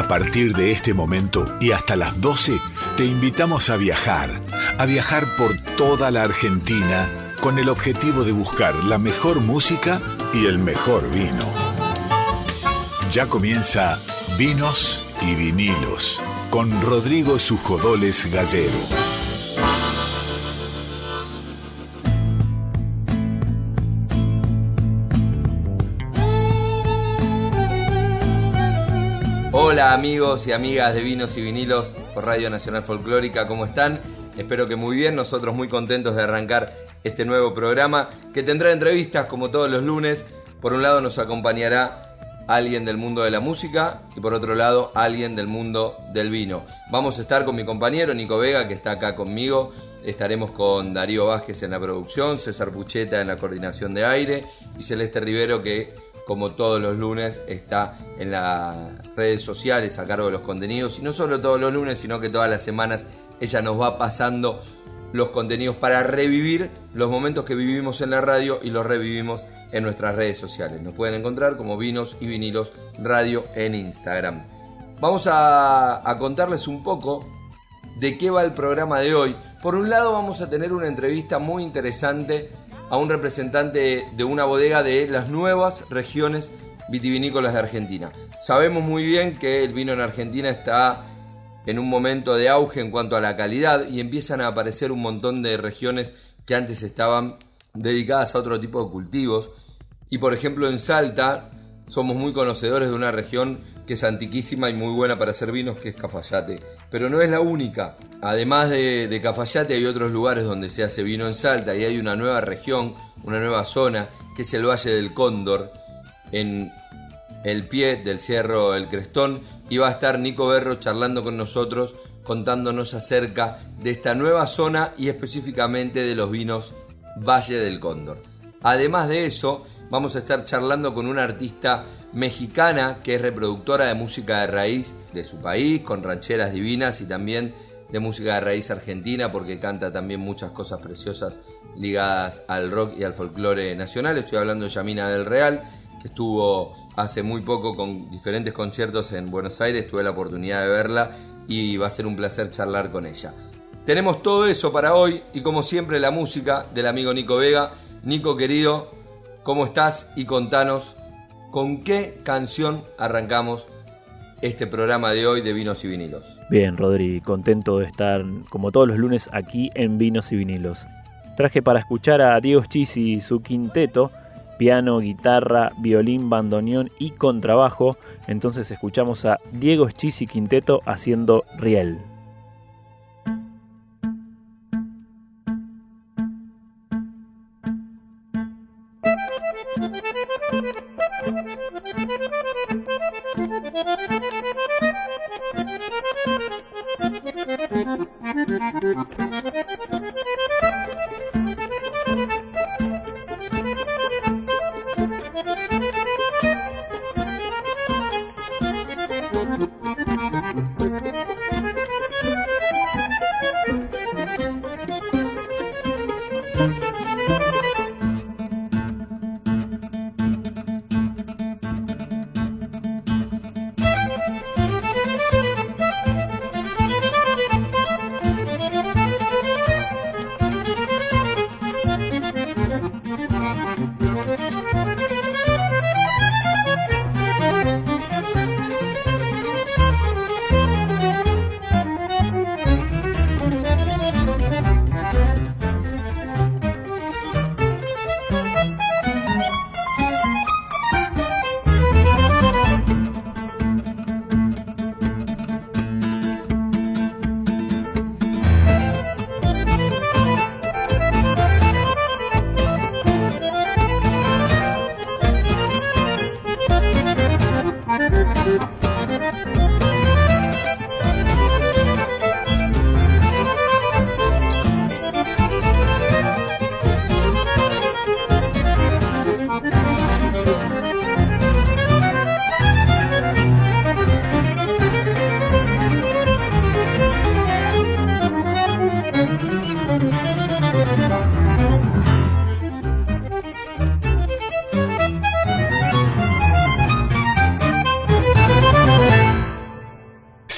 A partir de este momento y hasta las 12, te invitamos a viajar, a viajar por toda la Argentina con el objetivo de buscar la mejor música y el mejor vino. Ya comienza Vinos y Vinilos con Rodrigo Sujodoles Gallero. Hola amigos y amigas de Vinos y Vinilos por Radio Nacional Folclórica, ¿cómo están? Espero que muy bien, nosotros muy contentos de arrancar este nuevo programa que tendrá entrevistas como todos los lunes. Por un lado nos acompañará alguien del mundo de la música y por otro lado alguien del mundo del vino. Vamos a estar con mi compañero Nico Vega que está acá conmigo. Estaremos con Darío Vázquez en la producción, César Pucheta en la coordinación de aire y Celeste Rivero que como todos los lunes está en las redes sociales a cargo de los contenidos y no solo todos los lunes sino que todas las semanas ella nos va pasando los contenidos para revivir los momentos que vivimos en la radio y los revivimos en nuestras redes sociales. Nos pueden encontrar como Vinos y Vinilos Radio en Instagram. Vamos a, a contarles un poco de qué va el programa de hoy. Por un lado vamos a tener una entrevista muy interesante a un representante de una bodega de las nuevas regiones vitivinícolas de Argentina. Sabemos muy bien que el vino en Argentina está en un momento de auge en cuanto a la calidad y empiezan a aparecer un montón de regiones que antes estaban dedicadas a otro tipo de cultivos. Y por ejemplo en Salta somos muy conocedores de una región que es antiquísima y muy buena para hacer vinos, que es Cafayate. Pero no es la única. Además de, Cafayate hay otros lugares donde se hace vino en Salta y hay una nueva región, una nueva zona, que es el Valle del Cóndor, en el pie del Cerro El Crestón, y va a estar Nico Berro charlando con nosotros, contándonos acerca de esta nueva zona y específicamente de los vinos Valle del Cóndor. Además de eso, vamos a estar charlando con una artista mexicana que es reproductora de música de raíz de su país, con rancheras divinas y también de música de raíz argentina, porque canta también muchas cosas preciosas ligadas al rock y al folclore nacional. Estoy hablando de Yamina del Real, que estuvo hace muy poco con diferentes conciertos en Buenos Aires, tuve la oportunidad de verla y va a ser un placer charlar con ella. Tenemos todo eso para hoy y como siempre la música del amigo Nico Vega. Nico querido, ¿cómo estás? Y contanos con qué canción arrancamos este programa de hoy de Vinos y Vinilos. Bien, Rodri, contento de estar como todos los lunes aquí en Vinos y Vinilos. Traje para escuchar a Diego Chis y su quinteto piano, guitarra, violín, bandoneón y contrabajo. Entonces escuchamos a Diego Schisi Quinteto haciendo Riel.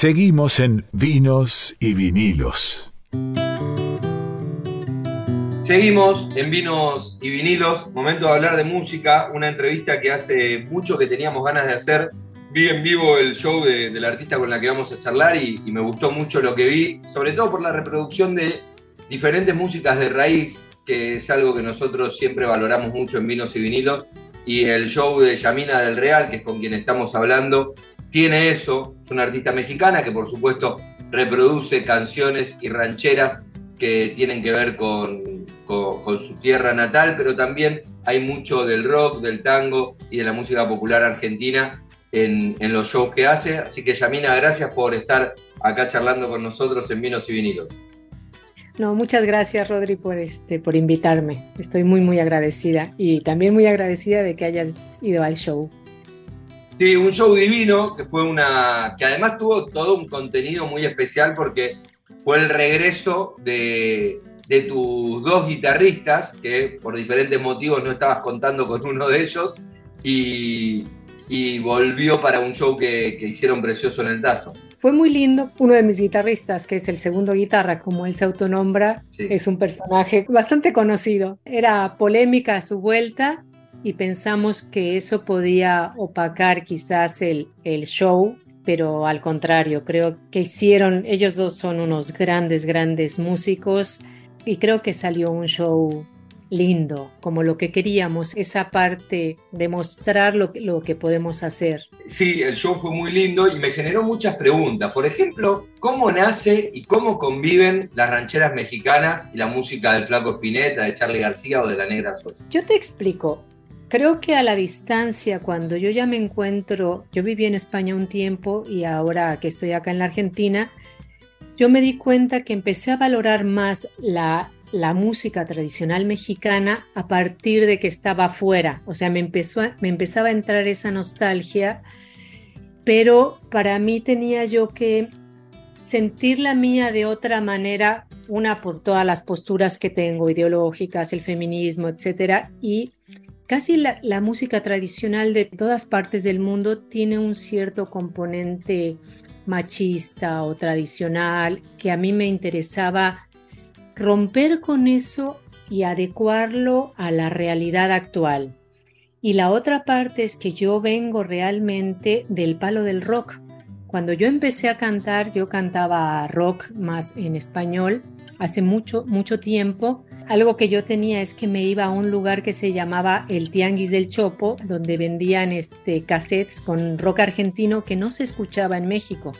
Seguimos en Vinos y Vinilos. Seguimos en Vinos y Vinilos, momento de hablar de música, una entrevista que hace mucho que teníamos ganas de hacer. Vi en vivo el show del artista con la que vamos a charlar y, y me gustó mucho lo que vi, sobre todo por la reproducción de diferentes músicas de raíz, que es algo que nosotros siempre valoramos mucho en Vinos y Vinilos. Y el show de Yamina del Real, que es con quien estamos hablando, tiene eso, es una artista mexicana que por supuesto reproduce canciones y rancheras que tienen que ver con, su tierra natal, pero también hay mucho del rock, del tango y de la música popular argentina en, en, los shows que hace. Así que Yamina, gracias por estar acá charlando con nosotros en Vinos y Vinilos. No, muchas gracias Rodri por, este, por invitarme. Estoy muy, muy agradecida y también muy agradecida de que hayas ido al show. Sí, un show divino, que fue una. que además tuvo todo un contenido muy especial porque fue el regreso de, tus dos guitarristas, que por diferentes motivos no estabas contando con uno de ellos, y, volvió para un show que, hicieron precioso en el Tazo. Fue muy lindo. Uno de mis guitarristas, que es el segundo guitarra, como él se autonombra, es un personaje bastante conocido. Era polémica a su vuelta y pensamos que eso podía opacar quizás el, el show, pero al contrario, creo que hicieron, ellos dos son unos grandes, grandes músicos y creo que salió un show lindo, como lo que queríamos, esa parte de mostrar lo, lo, que podemos hacer. Sí, el show fue muy lindo y me generó muchas preguntas. Por ejemplo, ¿cómo nace y cómo conviven las rancheras mexicanas y la música del Flaco Spinetta, de Charlie García o de la Negra Sosa? Yo te explico. Creo que a la distancia, cuando yo ya me encuentro, yo viví en España un tiempo y ahora que estoy acá en la Argentina, yo me di cuenta que empecé a valorar más la, la música tradicional mexicana a partir de que estaba afuera. O sea, me, empezó me empezaba a entrar esa nostalgia, pero para mí tenía yo que sentir la mía de otra manera, una por todas las posturas que tengo, ideológicas, el feminismo, etcétera, y Casi la, música tradicional de todas partes del mundo tiene un cierto componente machista o tradicional que a mí me interesaba romper con eso y adecuarlo a la realidad actual. Y la otra parte es que yo vengo realmente del palo del rock. Cuando yo empecé a cantar, yo cantaba rock más en español hace mucho, mucho tiempo algo que yo tenía es que me iba a un lugar que se llamaba el Tianguis del Chopo, donde vendían este, cassettes con rock argentino que no se escuchaba en México.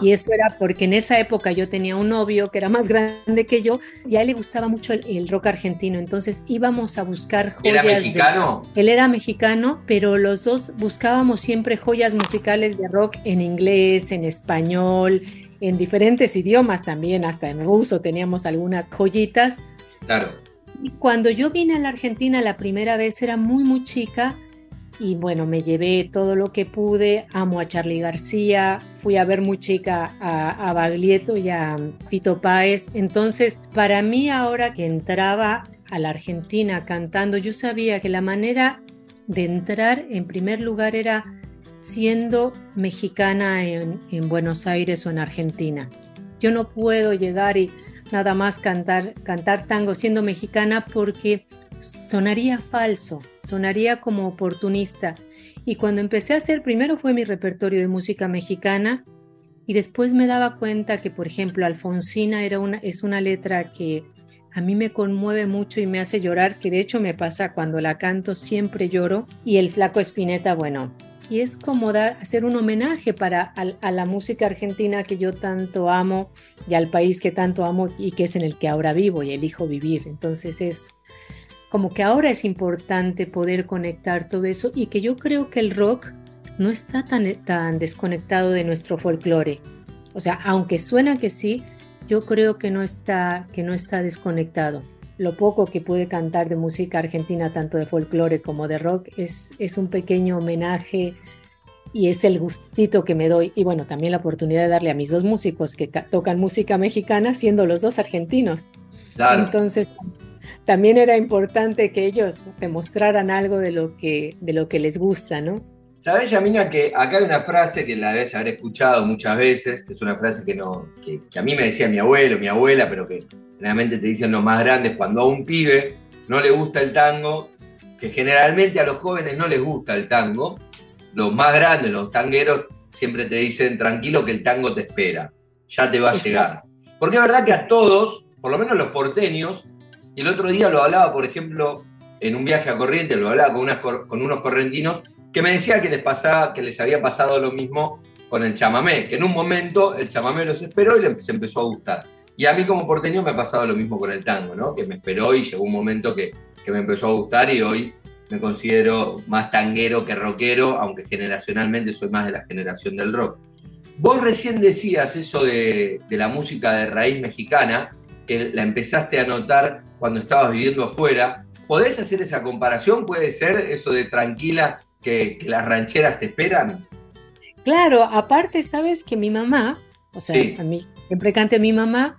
Y eso era porque en esa época yo tenía un novio que era más grande que yo y a él le gustaba mucho el, rock argentino. Entonces íbamos a buscar joyas. ¿Era mexicano? Él era mexicano, pero los dos buscábamos siempre joyas musicales de rock en inglés, en español, en diferentes idiomas también, hasta en ruso teníamos algunas joyitas. Claro. Y cuando yo vine a la Argentina la primera vez era muy, muy chica y bueno, me llevé todo lo que pude, amo a Charlie García, fui a ver muy chica a, Baglietto y a Pito Páez, entonces para mí ahora que entraba a la Argentina cantando, yo sabía que la manera de entrar en primer lugar era siendo mexicana en, en Buenos Aires o en Argentina. Yo no puedo llegar y nada más cantar, cantar tango siendo mexicana porque sonaría falso, sonaría como oportunista. Y cuando empecé a hacer, primero fue mi repertorio de música mexicana y después me daba cuenta que, por ejemplo, Alfonsina era una, es una letra que a mí me conmueve mucho y me hace llorar, que de hecho me pasa cuando la canto, siempre lloro. Y el flaco Espineta, bueno, y es como dar, hacer un homenaje para a, la música argentina que yo tanto amo y al país que tanto amo y que es en el que ahora vivo y elijo vivir. Entonces es como que ahora es importante poder conectar todo eso y que yo creo que el rock no está tan, tan desconectado de nuestro folclore. O sea, aunque suena que sí, yo creo que no está, que no está desconectado lo poco que pude cantar de música argentina, tanto de folclore como de rock, es, es un pequeño homenaje y es el gustito que me doy. Y bueno, también la oportunidad de darle a mis dos músicos que tocan música mexicana, siendo los dos argentinos. Entonces, también era importante que ellos demostraran algo de lo que, de lo que les gusta, ¿no? Sabes, Yamina, que acá hay una frase que la debes haber escuchado muchas veces, que es una frase que, no, que, a mí me decía mi abuelo, mi abuela, pero que generalmente te dicen los más grandes, cuando a un pibe no le gusta el tango, que generalmente a los jóvenes no les gusta el tango, los más grandes, los tangueros, siempre te dicen, tranquilo que el tango te espera, ya te va a llegar. Porque es verdad que a todos, por lo menos los porteños, y el otro día lo hablaba, por ejemplo, en un viaje a Corrientes, lo hablaba con, unas, con unos correntinos, que me decía que les, pasaba, que les había pasado lo mismo con el chamamé, que en un momento el chamamé los esperó y les empezó a gustar. Y a mí como porteño me ha pasado lo mismo con el tango, ¿no? que me esperó y llegó un momento que, que me empezó a gustar y hoy me considero más tanguero que rockero, aunque generacionalmente soy más de la generación del rock. Vos recién decías eso de, de, la música de raíz mexicana, que la empezaste a notar cuando estabas viviendo afuera. ¿Podés hacer esa comparación? ¿Puede ser eso de tranquila que, las rancheras te esperan? Claro, aparte, sabes que mi mamá, o sea, a mí siempre cante mi mamá,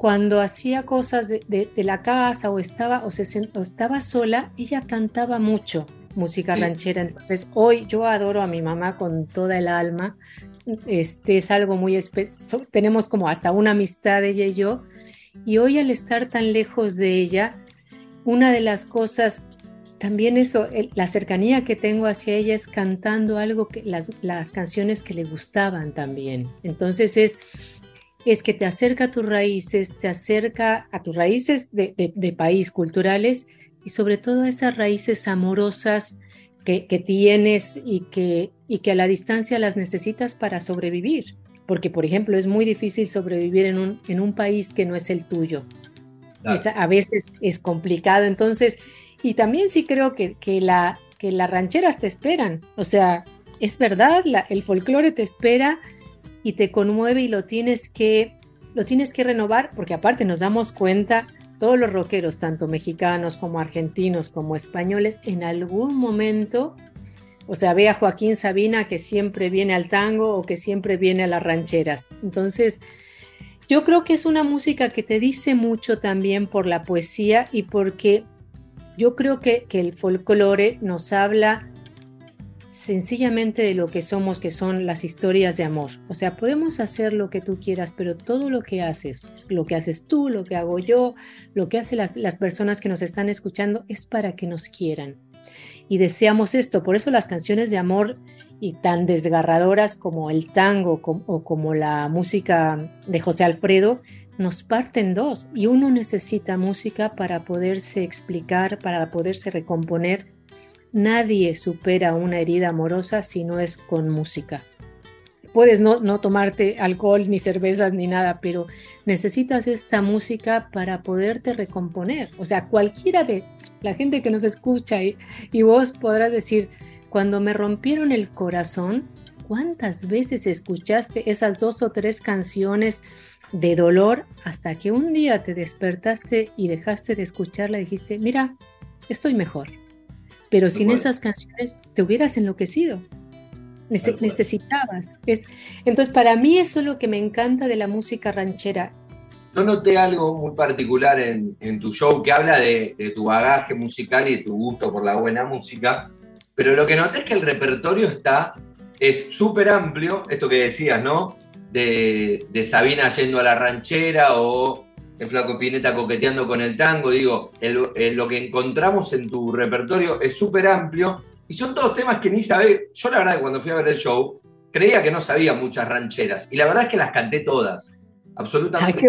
cuando hacía cosas de, la casa o estaba, o, se, estaba sola, ella cantaba mucho música ranchera. Entonces, hoy yo adoro a mi mamá con toda el alma. Este es algo muy especial. Tenemos como hasta una amistad ella y yo. Y hoy al estar tan lejos de ella, una de las cosas también eso, la cercanía que tengo hacia ella es cantando algo que las, las canciones que le gustaban también. Entonces es, es que te acerca a tus raíces, te acerca a tus raíces de, de, país culturales y sobre todo a esas raíces amorosas que, que, tienes y que, y que a la distancia las necesitas para sobrevivir. Porque, por ejemplo, es muy difícil sobrevivir en un, en un país que no es el tuyo. a veces es complicado. Entonces, y también sí creo que, que, la, que las rancheras te esperan. O sea, es verdad, el folclore te espera y te conmueve y lo tienes que lo tienes que renovar porque aparte nos damos cuenta todos los rockeros, tanto mexicanos como argentinos como españoles, en algún momento, o sea, ve a Joaquín Sabina que siempre viene al tango o que siempre viene a las rancheras. Entonces, yo creo que es una música que te dice mucho también por la poesía y porque yo creo que, el folclore nos habla sencillamente de lo que somos, que son las historias de amor. O sea, podemos hacer lo que tú quieras, pero todo lo que haces, lo que haces tú, lo que hago yo, lo que hacen las, personas que nos están escuchando, es para que nos quieran. Y deseamos esto, por eso las canciones de amor y tan desgarradoras como el tango o como la música de José Alfredo nos parten dos y uno necesita música para poderse explicar, para poderse recomponer. Nadie supera una herida amorosa si no es con música. Puedes no, no tomarte alcohol ni cervezas ni nada, pero necesitas esta música para poderte recomponer. O sea, cualquiera de la gente que nos escucha y, y vos podrás decir, cuando me rompieron el corazón, ¿cuántas veces escuchaste esas dos o tres canciones de dolor hasta que un día te despertaste y dejaste de escucharla y dijiste, mira, estoy mejor. Pero sin esas canciones te hubieras enloquecido. necesitabas. Es, entonces, para mí eso es lo que me encanta de la música ranchera. Yo noté algo muy particular en, tu show que habla de, de, tu bagaje musical y de tu gusto por la buena música, pero lo que noté es que el repertorio está, es súper amplio, esto que decías, ¿no? de, Sabina yendo a la ranchera o el Flaco Pineta coqueteando con el tango. Digo, lo que encontramos en tu repertorio es súper amplio y son todos temas que ni sabés. Yo la verdad que cuando fui a ver el show creía que no sabía muchas rancheras y la verdad es que las canté todas, absolutamente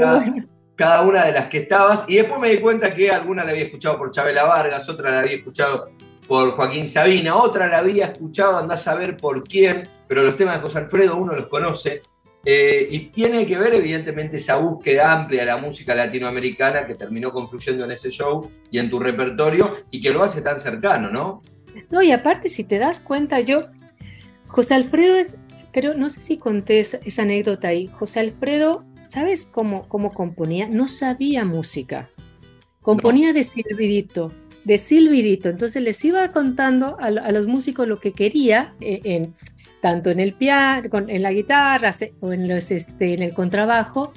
cada, una de las que estabas y después me di cuenta que alguna la había escuchado por Chabela Vargas, otra la había escuchado por Joaquín Sabina, otra la había escuchado, andás a saber por quién, pero los temas de José Alfredo uno los conoce. Eh, y tiene que ver, evidentemente, esa búsqueda amplia de la música latinoamericana que terminó confluyendo en ese show y en tu repertorio y que lo hace tan cercano, ¿no? No, y aparte, si te das cuenta, yo, José Alfredo es, creo, no sé si conté esa, anécdota ahí. José Alfredo, ¿sabes cómo, cómo componía? No sabía música. Componía de silbidito, de silbidito. Entonces les iba contando a, los músicos lo que quería eh, en, tanto en el piano, en la guitarra o este, en el contrabajo,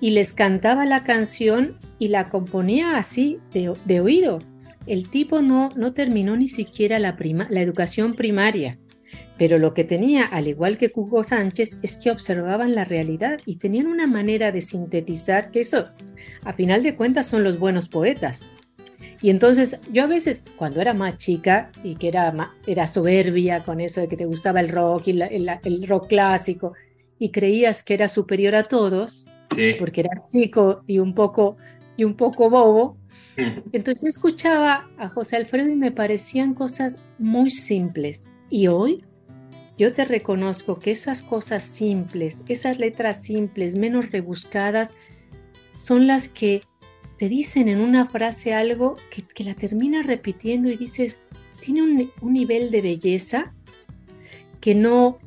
y les cantaba la canción y la componía así de, oído. El tipo no, no terminó ni siquiera la, prima, la educación primaria. Pero lo que tenía, al igual que Hugo Sánchez, es que observaban la realidad y tenían una manera de sintetizar que eso, a final de cuentas, son los buenos poetas. Y entonces yo a veces, cuando era más chica y que era, era soberbia con eso de que te gustaba el rock y el, rock clásico y creías que era superior a todos, porque era chico y un poco, y un poco bobo, entonces yo escuchaba a José Alfredo y me parecían cosas muy simples. Y hoy yo te reconozco que esas cosas simples, esas letras simples, menos rebuscadas, son las que te dicen en una frase algo que, la terminas repitiendo y dices, tiene un, nivel de belleza que no,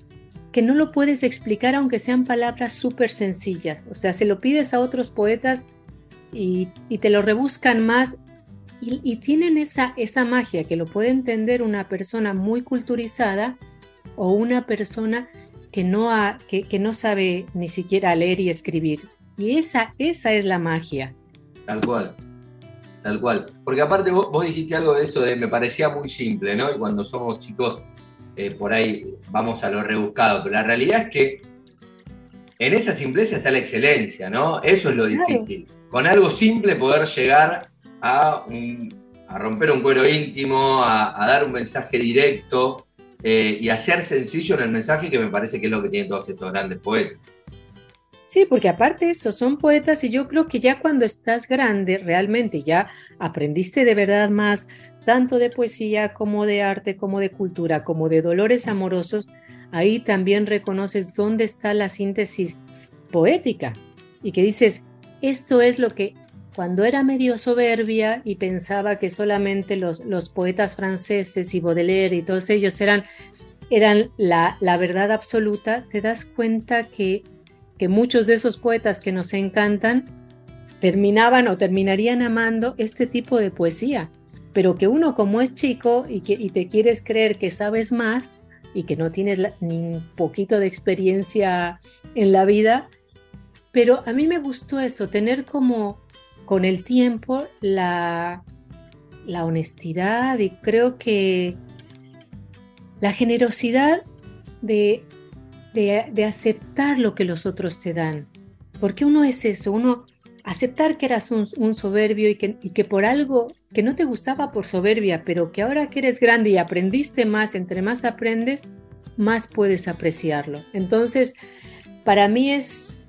que no lo puedes explicar aunque sean palabras súper sencillas. O sea, se lo pides a otros poetas y, te lo rebuscan más y, tienen esa, esa magia que lo puede entender una persona muy culturizada o una persona que no, ha, que, que no sabe ni siquiera leer y escribir. Y esa, esa es la magia. Tal cual. Tal cual. Porque aparte vos, dijiste algo de eso de me parecía muy simple, ¿no? Y cuando somos chicos, eh, por ahí vamos a lo rebuscado. Pero la realidad es que en esa simpleza está la excelencia, ¿no? Eso es lo difícil. Con algo simple poder llegar a, romper un cuero íntimo, a, dar un mensaje directo eh, y a ser sencillo en el mensaje que me parece que es lo que tienen todos estos grandes poetas. Sí, porque aparte eso, son poetas y yo creo que ya cuando estás grande, realmente ya aprendiste de verdad más, tanto de poesía como de arte, como de cultura, como de dolores amorosos, ahí también reconoces dónde está la síntesis poética y que dices, esto es lo que cuando era medio soberbia y pensaba que solamente los, los poetas franceses y Baudelaire y todos ellos eran, eran la, la verdad absoluta, te das cuenta que que muchos de esos poetas que nos encantan terminaban o terminarían amando este tipo de poesía, pero que uno como es chico y, que, te quieres creer que sabes más y que no tienes ni un poquito de experiencia en la vida, pero a mí me gustó eso, tener como con el tiempo la, la honestidad y creo que la generosidad de de, aceptar lo que los otros te dan. Porque uno es eso, uno aceptar que eras un, soberbio y que, y que, por algo que no te gustaba por soberbia, pero que ahora que eres grande y aprendiste más, entre más aprendes, más puedes apreciarlo. Entonces, para mí es,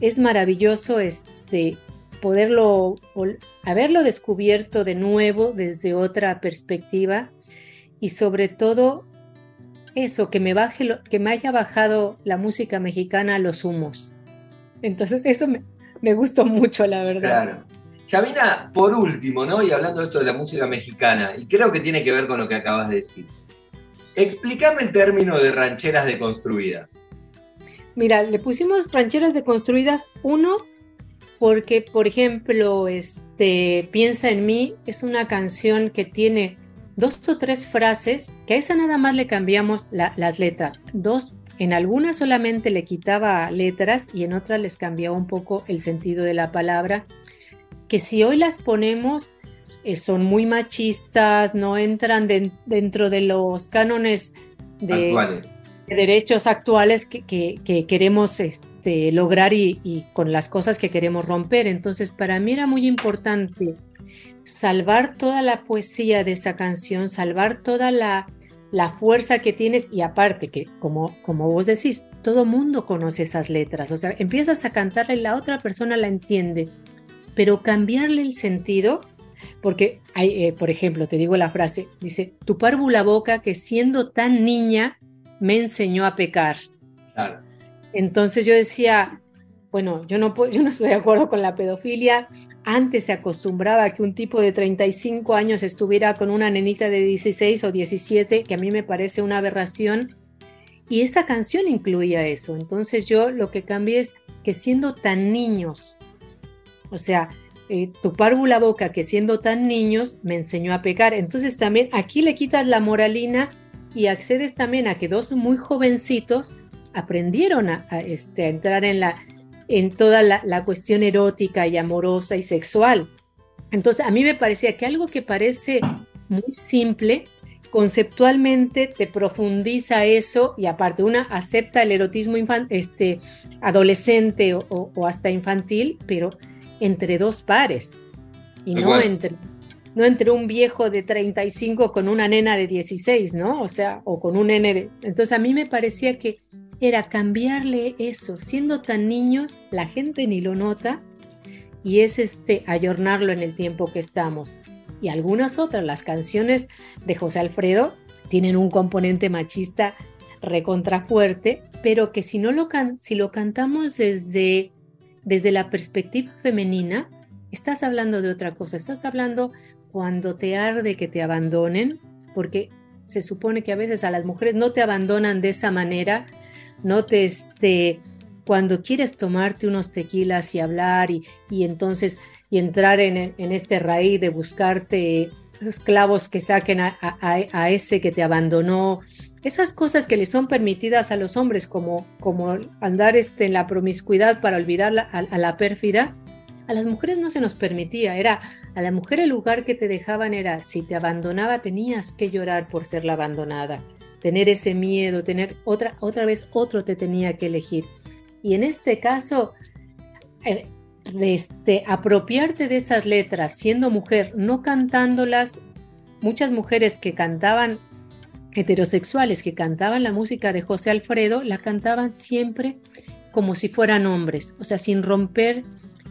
es maravilloso este, poderlo, haberlo descubierto de nuevo desde otra perspectiva y sobre todo eso, que me, baje lo, que me haya bajado la música mexicana a los humos. Entonces eso me, me gustó mucho, la verdad. Claro. Yamina, por último, ¿no? Y hablando de esto de la música mexicana, y creo que tiene que ver con lo que acabas de decir. Explícame el término de rancheras deconstruidas. Mira, le pusimos rancheras deconstruidas, uno, porque, por ejemplo, este, Piensa en mí es una canción que tiene dos o tres frases, que a esa nada más le cambiamos las letras. Dos, en algunas solamente le quitaba letras y en otras les cambiaba un poco el sentido de la palabra, que si hoy las ponemos eh, son muy machistas, no entran dentro de los cánones de, derechos actuales que, queremos este, lograr y, y con las cosas que queremos romper. Entonces, para mí era muy importante salvar toda la poesía de esa canción, salvar toda la, la fuerza que tienes y aparte que, como, como vos decís, todo mundo conoce esas letras, o sea, empiezas a cantarla y la otra persona la entiende, pero cambiarle el sentido, porque hay, eh, por ejemplo, te digo la frase, dice, tu párvula boca que siendo tan niña me enseñó a pecar. Entonces yo decía, bueno, yo no, yo no estoy de acuerdo con la pedofilia. Antes se acostumbraba que un tipo de 35 años estuviera con una nenita de 16 o 17, que a mí me parece una aberración. Y esa canción incluía eso. Entonces yo lo que cambié es que siendo tan niños, o sea, eh, tu párvula boca que siendo tan niños me enseñó a pecar. Entonces también aquí le quitas la moralina y accedes también a que dos muy jovencitos aprendieron a, este, a entrar en la, en toda la, cuestión erótica y amorosa y sexual. Entonces, a mí me parecía que algo que parece muy simple, conceptualmente te profundiza eso y aparte una acepta el erotismo este, adolescente o, hasta infantil, pero entre dos pares y no entre, no entre un viejo de 35 con una nena de 16, ¿no? O sea, o con un nene de... Entonces a mí me parecía que era cambiarle eso, siendo tan niños, la gente ni lo nota y es este ayornarlo en el tiempo que estamos. Y algunas otras, las canciones de José Alfredo, tienen un componente machista recontrafuerte, pero que si, no lo, si lo cantamos desde, desde la perspectiva femenina, estás hablando de otra cosa, estás hablando cuando te arde que te abandonen, porque se supone que a veces a las mujeres no te abandonan de esa manera, no te este, cuando quieres tomarte unos tequilas y hablar y, entonces y entrar en, este raíz de buscarte los clavos que saquen a, ese que te abandonó, esas cosas que le son permitidas a los hombres, como, como andar este, en la promiscuidad para olvidar a, a, la pérfida, a las mujeres no se nos permitía, era a la mujer el lugar que te dejaban era, si te abandonaba tenías que llorar por ser la abandonada, tener ese miedo, tener otra, otra vez otro te tenía que elegir. Y en este caso, eh, este, apropiarte de esas letras siendo mujer, no cantándolas, muchas mujeres que cantaban heterosexuales, que cantaban la música de José Alfredo, la cantaban siempre como si fueran hombres, o sea, sin romper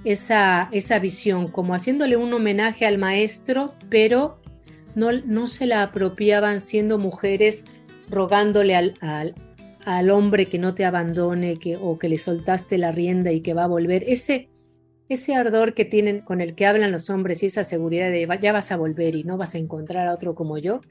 esa, esa visión, como haciéndole un homenaje al maestro, pero no, no se la apropiaban siendo mujeres rogándole al, al, hombre que no te abandone que, o que le soltaste la rienda y que va a volver. Ese, ese ardor que tienen con el que hablan los hombres y esa seguridad de ya vas a volver y no vas a encontrar a otro como yo,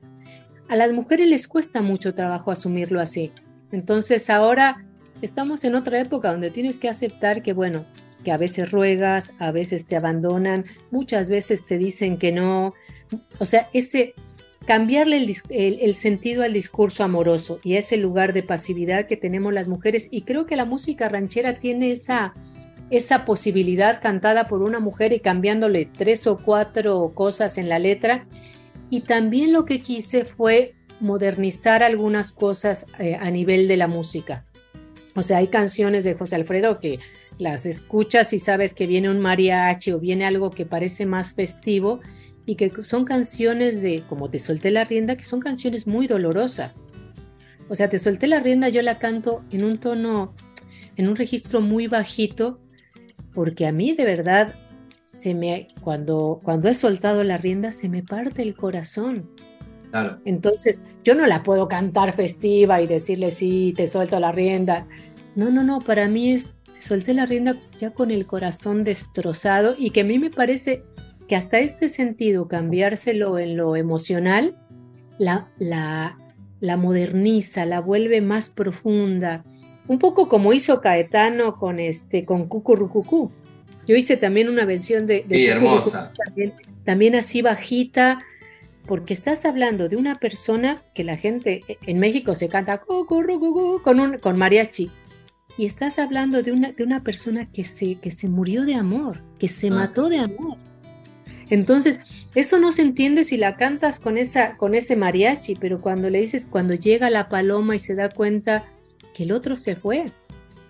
a las mujeres les cuesta mucho trabajo asumirlo así. Entonces ahora estamos en otra época donde tienes que aceptar que, bueno, que a veces ruegas, a veces te abandonan, muchas veces te dicen que no. O sea, ese cambiarle el, sentido al discurso amoroso y ese lugar de pasividad que tenemos las mujeres. Y creo que la música ranchera tiene esa, esa posibilidad cantada por una mujer y cambiándole tres o cuatro cosas en la letra. Y también lo que quise fue modernizar algunas cosas eh, a nivel de la música. O sea, hay canciones de José Alfredo que las escuchas y sabes que viene un mariachi o viene algo que parece más festivo y que son canciones de, como te solté la rienda, que son canciones muy dolorosas. O sea, te solté la rienda, yo la canto en un tono, en un registro muy bajito, porque a mí de verdad se me cuando cuando he soltado la rienda se me parte el corazón. Claro. Entonces, yo no la puedo cantar festiva y decirle sí, te suelto la rienda. No, no, no, para mí es solté la rienda ya con el corazón destrozado y que a mí me parece que hasta este sentido cambiárselo en lo emocional la, la, la moderniza, la vuelve más profunda, un poco como hizo Caetano con este con Cucurrucucú. Yo hice también una versión de, sí, hermosa. También, así bajita, porque estás hablando de una persona que la gente en México se canta con un con mariachi. Y estás hablando de una, de una persona que se, que se murió de amor, que se ah. mató de amor. Entonces, eso no se entiende si la cantas con, esa, con ese mariachi, pero cuando le dices, cuando llega la paloma y se da cuenta el otro se fue.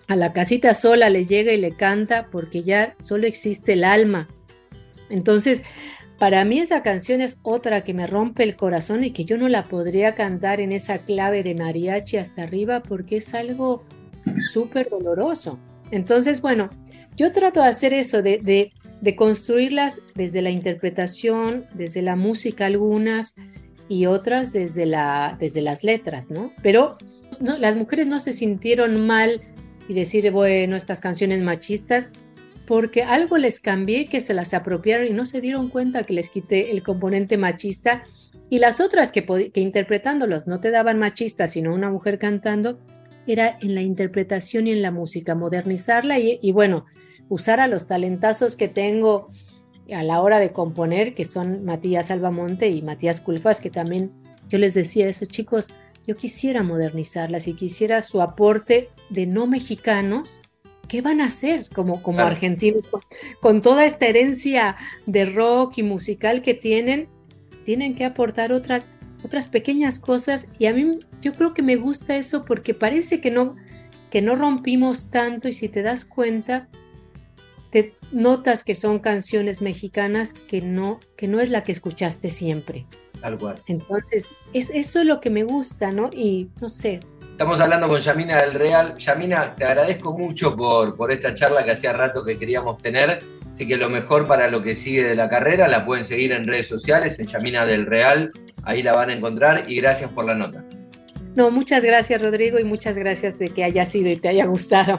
A la casita sola le llega y le canta porque ya solo existe el alma. Entonces, para mí esa canción es otra que me rompe el corazón y que yo no la podría cantar en esa clave de mariachi hasta arriba porque es algo súper doloroso. Entonces, bueno, yo trato de hacer eso, de, construirlas desde la interpretación, desde la música algunas y otras desde, la, desde las letras, ¿no? Pero las mujeres no se sintieron mal y decir, bueno, estas canciones machistas, porque algo les cambié que se las apropiaron y no se dieron cuenta que les quité el componente machista y las otras que, que interpretándolos no te daban machistas, sino una mujer cantando, era en la interpretación y en la música, modernizarla y bueno, usar a los talentazos que tengo a la hora de componer, que son Matías Albamonte y Matías Culfas, que también yo les decía a esos chicos, yo quisiera modernizarlas y quisiera su aporte de no mexicanos. ¿Qué van a hacer como, como argentinos? Con, toda esta herencia de rock y musical que tienen, tienen que aportar otras, otras pequeñas cosas y a mí yo creo que me gusta eso porque parece que no, que no rompimos tanto y si te das cuenta, notas que son canciones mexicanas que no, que no es la que escuchaste siempre. Tal cual. Entonces, es, eso es lo que me gusta, ¿no? Y no sé. Estamos hablando con Yamina del Real. Yamina, te agradezco mucho por, por esta charla que hacía rato que queríamos tener. Así que lo mejor para lo que sigue de la carrera la pueden seguir en redes sociales, en Yamina del Real. Ahí la van a encontrar y gracias por la nota. No, muchas gracias Rodrigo y muchas gracias de que haya sido y te haya gustado.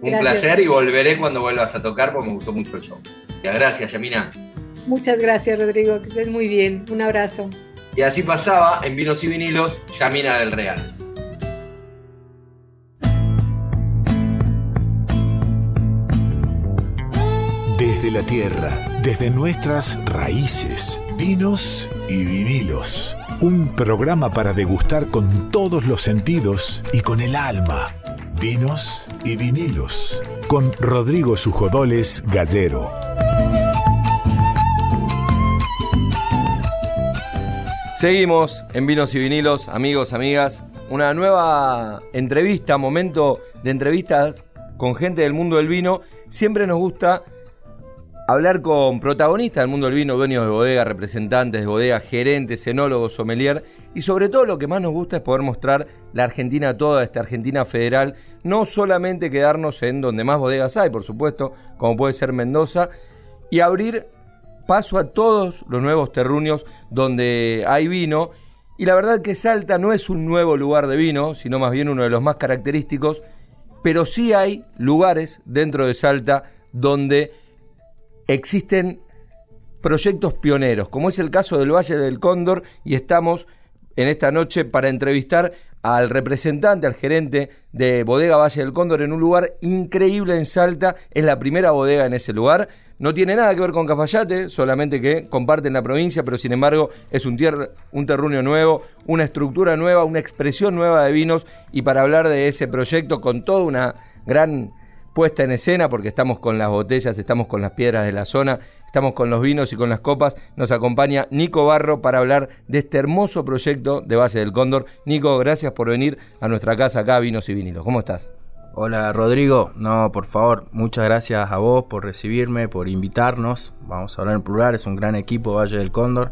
Un placer y volveré cuando vuelvas a tocar porque me gustó mucho el show. Gracias, Yamina. Muchas gracias, Rodrigo, que estés muy bien. Un abrazo. Y así pasaba en Vinos y Vinilos, Yamina del Real. Desde la tierra, desde nuestras raíces, vinos y vinilos. Un programa para degustar con todos los sentidos y con el alma Vinos y vinilos con Rodrigo Sujodoles Gallero. Seguimos en Vinos y Vinilos, amigos, amigas. Una nueva entrevista, momento de entrevistas con gente del mundo del vino. Siempre nos gusta hablar con protagonistas del mundo del vino, dueños de bodega, representantes de bodega, gerentes, enólogos, sommelier. Y sobre todo lo que más nos gusta es poder mostrar la Argentina toda, esta Argentina federal. No solamente quedarnos en donde más bodegas hay, por supuesto, como puede ser Mendoza, y abrir paso a todos los nuevos terruños donde hay vino. Y la verdad que Salta no es un nuevo lugar de vino, sino más bien uno de los más característicos, pero sí hay lugares dentro de Salta donde existen proyectos pioneros, como es el caso del Valle del Cóndor, y estamos en esta noche para entrevistar al representante, al gerente de Bodega Valle del Cóndor en un lugar increíble en Salta, es la primera bodega en ese lugar. No tiene nada que ver con Cafayate, solamente que comparten la provincia, pero sin embargo es un, un terruño nuevo, una estructura nueva, una expresión nueva de vinos y para hablar de ese proyecto con toda una gran puesta en escena, porque estamos con las botellas, estamos con las piedras de la zona, estamos con los vinos y con las copas, nos acompaña Nico Barro para hablar de este hermoso proyecto de Valle del Cóndor. Nico, gracias por venir a nuestra casa acá, Vinos y Vinilos. ¿Cómo estás? Hola Rodrigo, no, por favor, muchas gracias a vos por recibirme, por invitarnos. Vamos a hablar en plural, es un gran equipo Valle del Cóndor.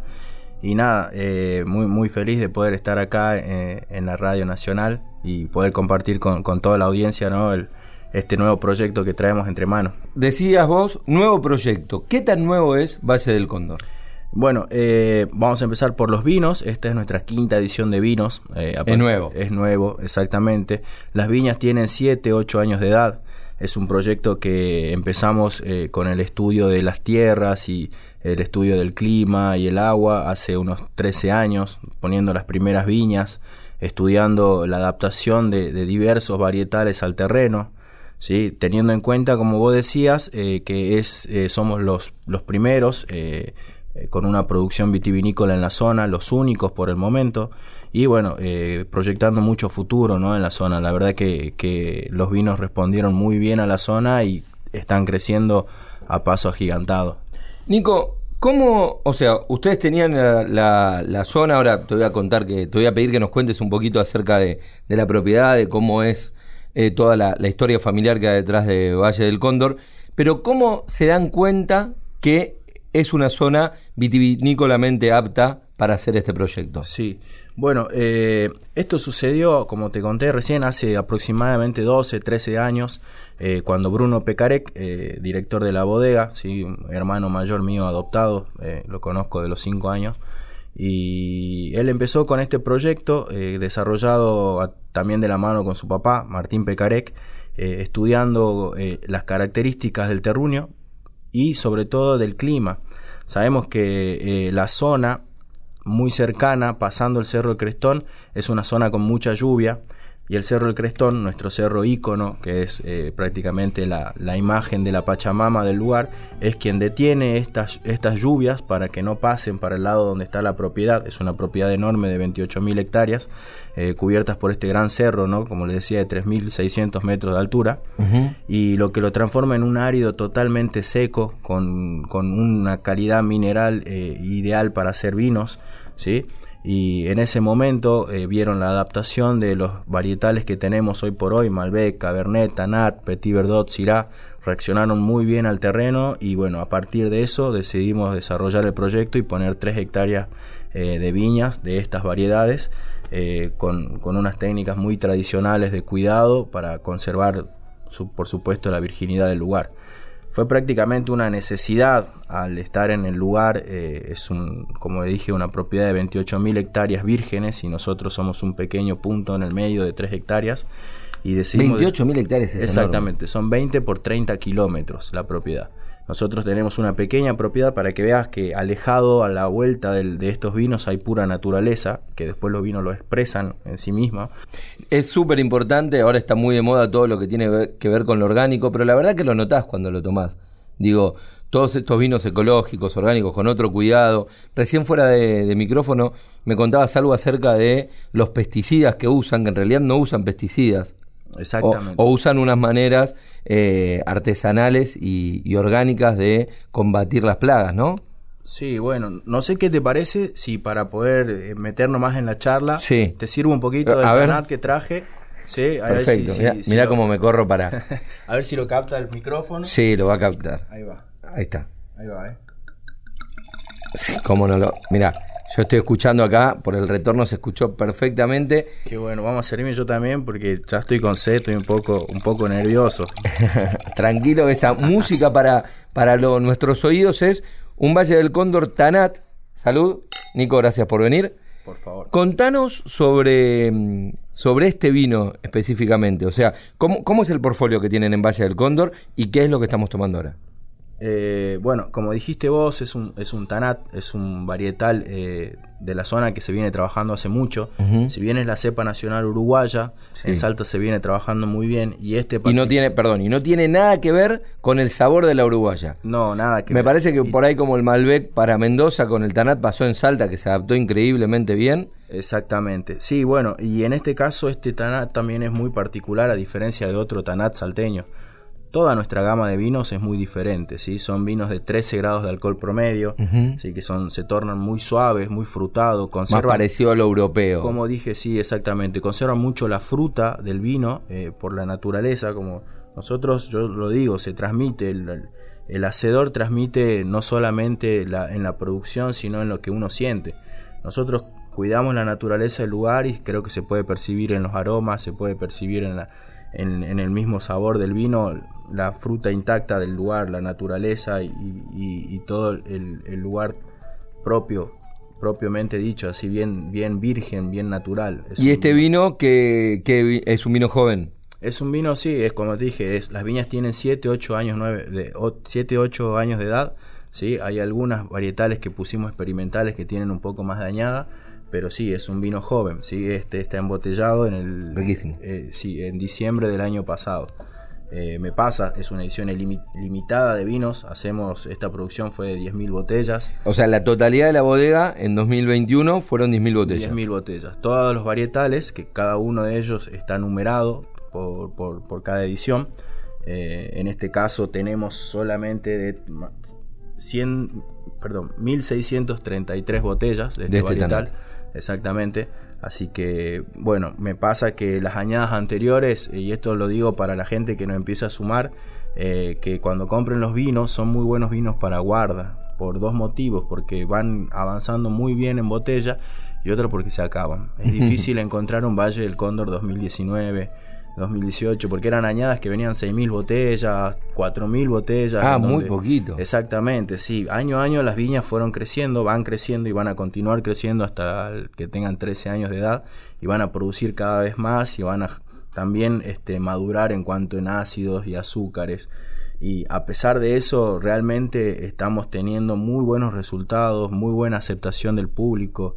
Y nada, eh, muy, muy feliz de poder estar acá eh, en la Radio Nacional y poder compartir con, toda la audiencia ¿no? el, este nuevo proyecto que traemos entre manos. Decías vos, nuevo proyecto. ¿Qué tan nuevo es Valle del Cóndor? Bueno, eh, vamos a empezar por los vinos. Esta es nuestra quinta edición de vinos. Eh, es nuevo. Es nuevo, exactamente. Las viñas tienen 7, 8 años de edad. Es un proyecto que empezamos eh, con el estudio de las tierras y el estudio del clima y el agua hace unos 13 años, poniendo las primeras viñas, estudiando la adaptación de diversos varietales al terreno. ¿Sí? teniendo en cuenta, como vos decías, eh, que es, eh, somos los, los primeros eh, con una producción vitivinícola en la zona, los únicos por el momento, y bueno, proyectando mucho futuro ¿no? en la zona. La verdad que, que los vinos respondieron muy bien a la zona y están creciendo a paso agigantado. Nico, ¿Cómo, o sea, ustedes tenían la, la, zona, ahora te voy a contar que, te voy a pedir que nos cuentes un poquito acerca de, de la propiedad, de cómo es eh, toda la, historia familiar que hay detrás de Valle del Cóndor, pero ¿cómo se dan cuenta que es una zona vitivinícolamente apta para hacer este proyecto? Sí, bueno, eh, esto sucedió, como te conté recién, hace aproximadamente 12, 13 años, eh, cuando Bruno Pecarec, director de la bodega, ¿sí? hermano mayor mío adoptado, lo conozco de los 5 años, y él empezó con este proyecto eh, desarrollado también de la mano con su papá, Martín Pecarec, eh, estudiando eh, las características del terruño y sobre todo del clima. Sabemos que la zona muy cercana, pasando el Cerro del Crestón, es una zona con mucha lluvia y el Cerro del Crestón, nuestro cerro ícono, que es eh, prácticamente la, imagen de la Pachamama del lugar, es quien detiene estas, estas lluvias para que no pasen para el lado donde está la propiedad. Es una propiedad enorme de 28.000 hectáreas, eh, cubiertas por este gran cerro, ¿no? como le decía, de 3.600 metros de altura, y lo que lo transforma en un árido totalmente seco, con, una calidad mineral eh, ideal para hacer vinos, ¿sí? Y en ese momento eh, vieron la adaptación de los varietales que tenemos hoy por hoy, Malbec, Cabernet, Tanat, Petit Verdot, Syrah, reaccionaron muy bien al terreno y bueno, a partir de eso decidimos desarrollar el proyecto y poner 3 hectáreas eh, de viñas de estas variedades eh, con, con, unas técnicas muy tradicionales de cuidado para conservar, su, por supuesto, la virginidad del lugar fue prácticamente una necesidad al estar en el lugar. Eh, es un, como dije, una propiedad de 28.000 hectáreas vírgenes y nosotros somos un pequeño punto en el medio de 3 hectáreas. Y decidimos 28.000 hectáreas. exactamente, son 20 por 30 kilómetros la propiedad. Nosotros tenemos una pequeña propiedad para que veas que alejado a la vuelta de estos vinos hay pura naturaleza, que después los vinos lo expresan en sí misma. Es súper importante, ahora está muy de moda todo lo que tiene que ver con lo orgánico, pero la verdad que lo notás cuando lo tomás. Digo, todos estos vinos ecológicos, orgánicos, con otro cuidado. Recién fuera de, micrófono me contabas algo acerca de los pesticidas que usan, que en realidad no usan pesticidas. Exactamente. O, usan unas maneras eh, artesanales y, orgánicas de combatir las plagas, ¿no? Sí, bueno, no sé qué te parece si para poder eh, meternos más en la charla te sirvo un poquito del canal que traje. Sí, a Perfecto. mira, cómo me corro para. a ver si lo capta el micrófono. Sí, lo va a captar. Ahí va. Ahí está. Ahí va, ¿eh? Sí, cómo no lo. Mira, yo estoy escuchando acá, por el retorno se escuchó perfectamente. Qué bueno, vamos a servirme yo también porque ya estoy con sed, estoy un poco, un poco nervioso. Tranquilo, esa música para, para nuestros oídos es un Valle del Cóndor Tanat. Salud, Nico, gracias por venir. Por favor. Contanos sobre, sobre este vino específicamente, o sea, ¿cómo, ¿cómo es el portfolio que tienen en Valle del Cóndor y qué es lo que estamos tomando ahora? Eh, bueno, como dijiste vos, es un, es un tanat, es un varietal eh, de la zona que se viene trabajando hace mucho. Si bien es la cepa nacional uruguaya, el salto se viene trabajando muy bien y este y no tiene, perdón, y no tiene nada que ver con el sabor de la uruguaya. No, nada que Me parece que por ahí como el Malbec para Mendoza con el tanat pasó en Salta que se adaptó increíblemente bien. Exactamente. Sí, bueno, y en este caso este tanat también es muy particular a diferencia de otro tanat salteño toda nuestra gama de vinos es muy diferente, ¿sí? Son vinos de 13 grados de alcohol promedio, ¿sí? Que son, se tornan muy suaves, muy frutados, conservan... Más parecido a lo europeo. Como dije, sí, exactamente. Conservan mucho la fruta del vino eh, por la naturaleza, como nosotros, yo lo digo, se transmite, el, el, hacedor transmite no solamente la, en la producción, sino en lo que uno siente. Nosotros cuidamos la naturaleza del lugar y creo que se puede percibir en los aromas, se puede percibir en la en, el mismo sabor del vino, la fruta intacta del lugar, la naturaleza y, todo el, lugar propio, propiamente dicho, así bien, bien virgen, bien natural. ¿Y este vino que, es un vino joven? Es un vino, sí, es como te dije, es, las viñas tienen 7, 8 años, 9, de, 7, 8 años de edad. ¿sí? Hay algunas varietales que pusimos experimentales que tienen un poco más dañada pero sí, es un vino joven, ¿sí? este está embotellado en el... Riquísimo. Eh, sí, en diciembre del año pasado. Eh, me pasa, es una edición limitada de vinos, hacemos, esta producción fue de 10.000 botellas. O sea, la totalidad de la bodega en 2021 fueron 10.000 botellas. 10.000 botellas. Todos los varietales, que cada uno de ellos está numerado por, por, cada edición. Eh, en este caso tenemos solamente de 100, perdón, 1.633 botellas de este, este varietal. Exactamente. Así que, bueno, me pasa que las añadas anteriores, y esto lo digo para la gente que no empieza a sumar, eh, que cuando compren los vinos son muy buenos vinos para guarda, por dos motivos, porque van avanzando muy bien en botella y otro porque se acaban. Es difícil encontrar un Valle del Cóndor 2019 2018, porque eran añadas que venían 6.000 botellas, 4.000 botellas. Ah, muy poquito. Exactamente, sí. Año a año las viñas fueron creciendo, van creciendo y van a continuar creciendo hasta que tengan 13 años de edad y van a producir cada vez más y van a también este, madurar en cuanto en ácidos y azúcares. Y a pesar de eso, realmente estamos teniendo muy buenos resultados, muy buena aceptación del público.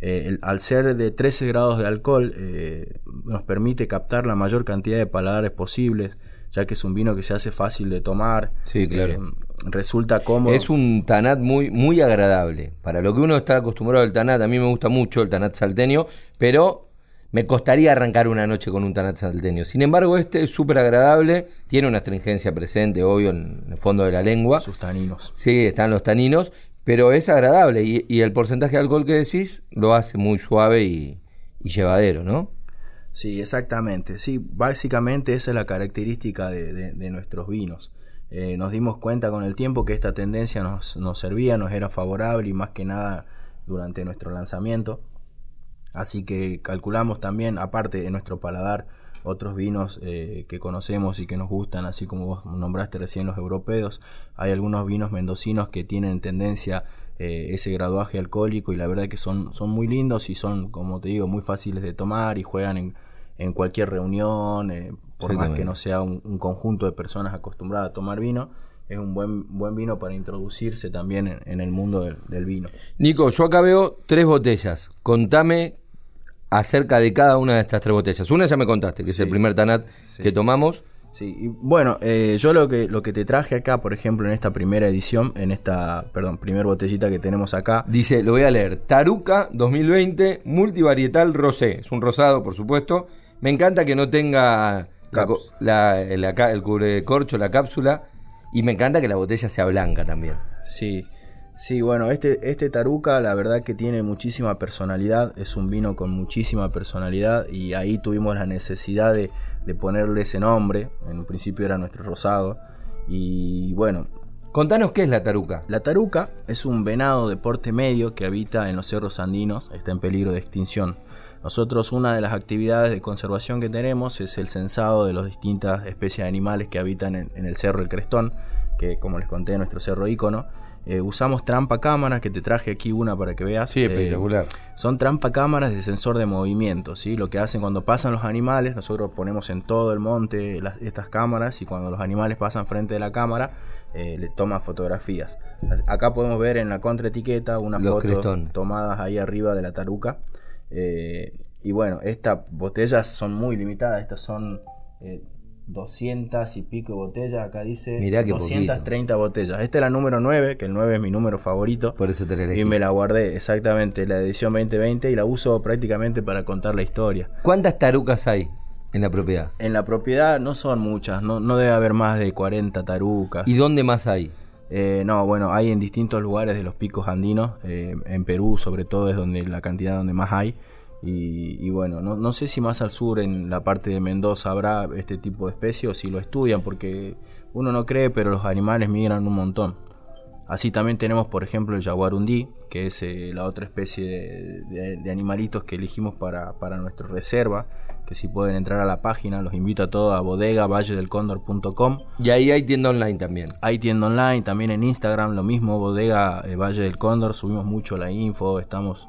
Eh, al ser de 13 grados de alcohol, eh, nos permite captar la mayor cantidad de paladares posibles, ya que es un vino que se hace fácil de tomar. Sí, claro. Eh, resulta cómodo. Es un tanat muy, muy agradable. Para lo que uno está acostumbrado al tanat, a mí me gusta mucho el tanat salteño, pero me costaría arrancar una noche con un tanat salteño. Sin embargo, este es súper agradable, tiene una astringencia presente, obvio, en el fondo de la lengua. Sus taninos. Sí, están los taninos, pero es agradable y, el porcentaje de alcohol que decís lo hace muy suave y, llevadero, ¿no? Sí, exactamente. Sí, básicamente esa es la característica de, nuestros vinos. Eh, nos dimos cuenta con el tiempo que esta tendencia nos, nos servía, nos era favorable y más que nada durante nuestro lanzamiento. Así que calculamos también, aparte de nuestro paladar, otros vinos eh, que conocemos y que nos gustan, así como vos nombraste recién los europeos. Hay algunos vinos mendocinos que tienen tendencia eh, ese graduaje alcohólico y la verdad que son, son muy lindos y son, como te digo, muy fáciles de tomar y juegan en, en cualquier reunión, eh, por más que no sea un, conjunto de personas acostumbradas a tomar vino. Es un buen, buen vino para introducirse también en, el mundo del, del vino. Nico, yo acá veo tres botellas. Contame acerca de cada una de estas tres botellas. Una ya me contaste, que es el primer Tanat que tomamos. Sí, y bueno, eh, yo lo que, lo que te traje acá, por ejemplo, en esta primera edición, en esta, perdón, primer botellita que tenemos acá. Dice, lo voy a leer, Taruca 2020 multivarietal rosé. Es un rosado, por supuesto. Me encanta que no tenga la, el cubre corcho, la cápsula. Y me encanta que la botella sea blanca también. Sí, Sí, bueno, este, este Taruca la verdad que tiene muchísima personalidad, es un vino con muchísima personalidad y ahí tuvimos la necesidad de, ponerle ese nombre, en un principio era nuestro rosado y bueno. Contanos qué es la taruca. La taruca es un venado de porte medio que habita en los cerros andinos, está en peligro de extinción. Nosotros una de las actividades de conservación que tenemos es el censado de las distintas especies de animales que habitan en, en el Cerro El Crestón, que como les conté es nuestro cerro ícono eh, usamos trampa cámaras, que te traje aquí una para que veas. Sí, espectacular. Eh, son trampa cámaras de sensor de movimiento, ¿sí? Lo que hacen cuando pasan los animales, nosotros ponemos en todo el monte estas cámaras y cuando los animales pasan frente de la cámara, eh, le toman fotografías. Acá podemos ver en la contraetiqueta una foto tomadas ahí arriba de la taruca. y bueno, estas botellas son muy limitadas, estas son 200 y pico botellas, acá dice Mirá 230 botellas. Esta es la número 9, que el 9 es mi número favorito. Por eso te Y me la guardé exactamente, la edición 2020, y la uso prácticamente para contar la historia. ¿Cuántas tarucas hay en la propiedad? En la propiedad no son muchas, no, no debe haber más de 40 tarucas. ¿Y dónde más hay? Eh, no, bueno, hay en distintos lugares de los picos andinos, eh, en Perú sobre todo es donde la cantidad donde más hay. Y, bueno, no, no, sé si más al sur, en la parte de Mendoza, habrá este tipo de especies o si lo estudian, porque uno no cree, pero los animales migran un montón. Así también tenemos, por ejemplo, el jaguarundí, que es eh, la otra especie de, animalitos que elegimos para, para nuestra reserva, que si pueden entrar a la página, los invito a todos a bodegavalledelcondor.com. Y ahí hay tienda online también. Hay tienda online, también en Instagram, lo mismo, bodega eh, Valle del Cóndor, subimos mucho la info, estamos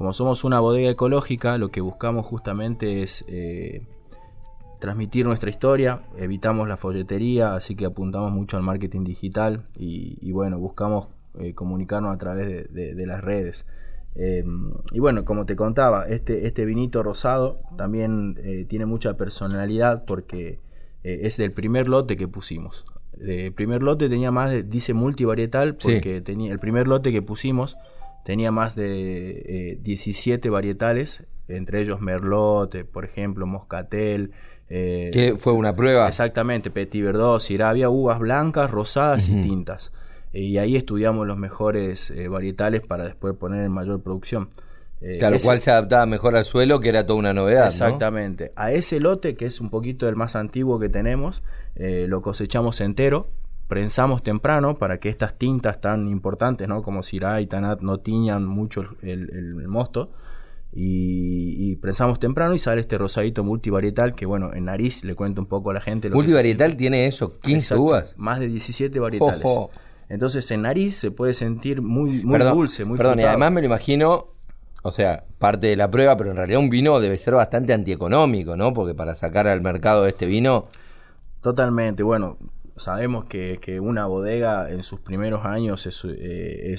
como somos una bodega ecológica, lo que buscamos justamente es eh, transmitir nuestra historia, evitamos la folletería, así que apuntamos mucho al marketing digital y, bueno, buscamos eh, comunicarnos a través de, las redes. Eh, y bueno, como te contaba, este, este vinito rosado también tiene mucha personalidad porque es del primer lote que pusimos. El primer lote tenía más de, dice multivarietal, porque tenía el primer lote que pusimos tenía más de 17 eh, varietales, entre ellos Merlot, eh, por ejemplo, Moscatel. Eh, ¿Qué fue una prueba? Exactamente, Petit Verdot, había uvas blancas, rosadas y tintas. y ahí estudiamos los mejores varietales para después poner en mayor producción. claro, cual se adaptaba mejor al suelo, que era toda una novedad. Exactamente. A ese lote, que es un poquito el más antiguo que tenemos, lo cosechamos entero prensamos temprano para que estas tintas tan importantes, ¿no? Como Syrah y Tanat no tiñan mucho el, mosto. Y, prensamos temprano y sale este rosadito multivarietal que bueno, en nariz le cuento un poco a la gente. Lo multivarietal tiene eso, 15 uvas. Más de 17 varietales. Entonces en nariz se puede sentir muy, muy dulce, muy Perdón, y además me lo imagino, o sea, parte de la prueba, pero en realidad un vino debe ser bastante antieconómico, ¿no? Porque para sacar al mercado este vino... Totalmente, bueno, sabemos que, una bodega en sus primeros años es, eh,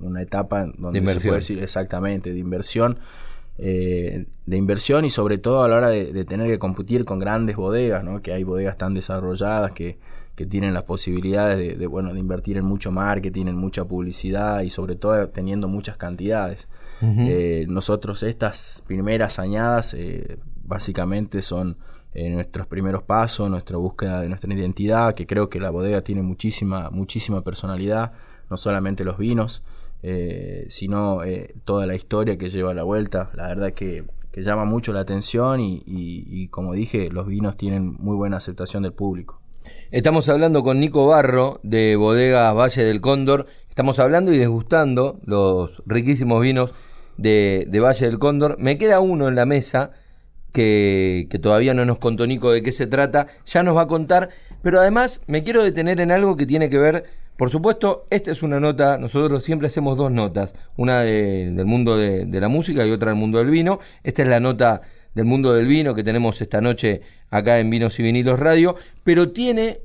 una etapa donde se puede decir exactamente de inversión. Eh, de inversión y sobre todo a la hora de, tener que competir con grandes bodegas, ¿no? que hay bodegas tan desarrolladas que, tienen las posibilidades de, bueno, de invertir en mucho marketing, en mucha publicidad y sobre todo teniendo muchas cantidades. Eh, nosotros estas primeras añadas básicamente son en nuestros primeros pasos, nuestra búsqueda de nuestra identidad, que creo que la bodega tiene muchísima, muchísima personalidad. no solamente los vinos, eh, sino eh, toda la historia que lleva a la vuelta. La verdad que, que llama mucho la atención y, y, como dije, los vinos tienen muy buena aceptación del público. Estamos hablando con Nico Barro de Bodega Valle del Cóndor. Estamos hablando y degustando los riquísimos vinos de, de Valle del Cóndor. Me queda uno en la mesa que, que, todavía no nos contó Nico de qué se trata. Ya nos va a contar. Pero además me quiero detener en algo que tiene que ver por supuesto, esta es una nota, nosotros siempre hacemos dos notas, una del mundo de, la música y otra del mundo del vino. Esta es la nota del mundo del vino que tenemos esta noche acá en Vinos y Vinilos Radio, pero tiene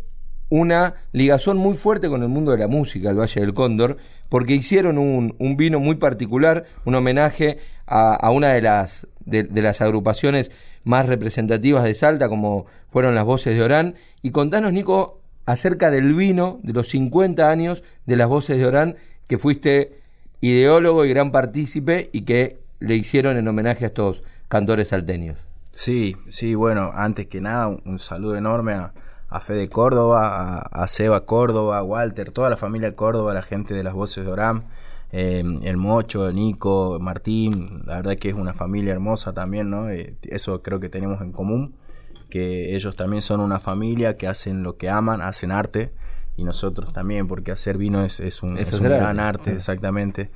una ligazón muy fuerte con el mundo de la música, el Valle del Cóndor, porque hicieron un, vino muy particular, un homenaje a, una de las, de las agrupaciones más representativas de Salta, como fueron las voces de Orán. Y contanos, Nico, acerca del vino de los 50 años de las voces de Orán, que fuiste ideólogo y gran partícipe y que le hicieron en homenaje a estos cantores salteños. Sí, sí, bueno, antes que nada, un, saludo enorme a, a Fede Córdoba, a, Seba Córdoba, a Walter, toda la familia Córdoba, la gente de las voces de Orán, eh, el Mocho, Nico, Martín, la verdad que es una familia hermosa también, ¿no? Eh, eso creo que tenemos en común que ellos también son una familia que hacen lo que aman, hacen arte, y nosotros también, porque hacer vino es, es un, gran arte, exactamente.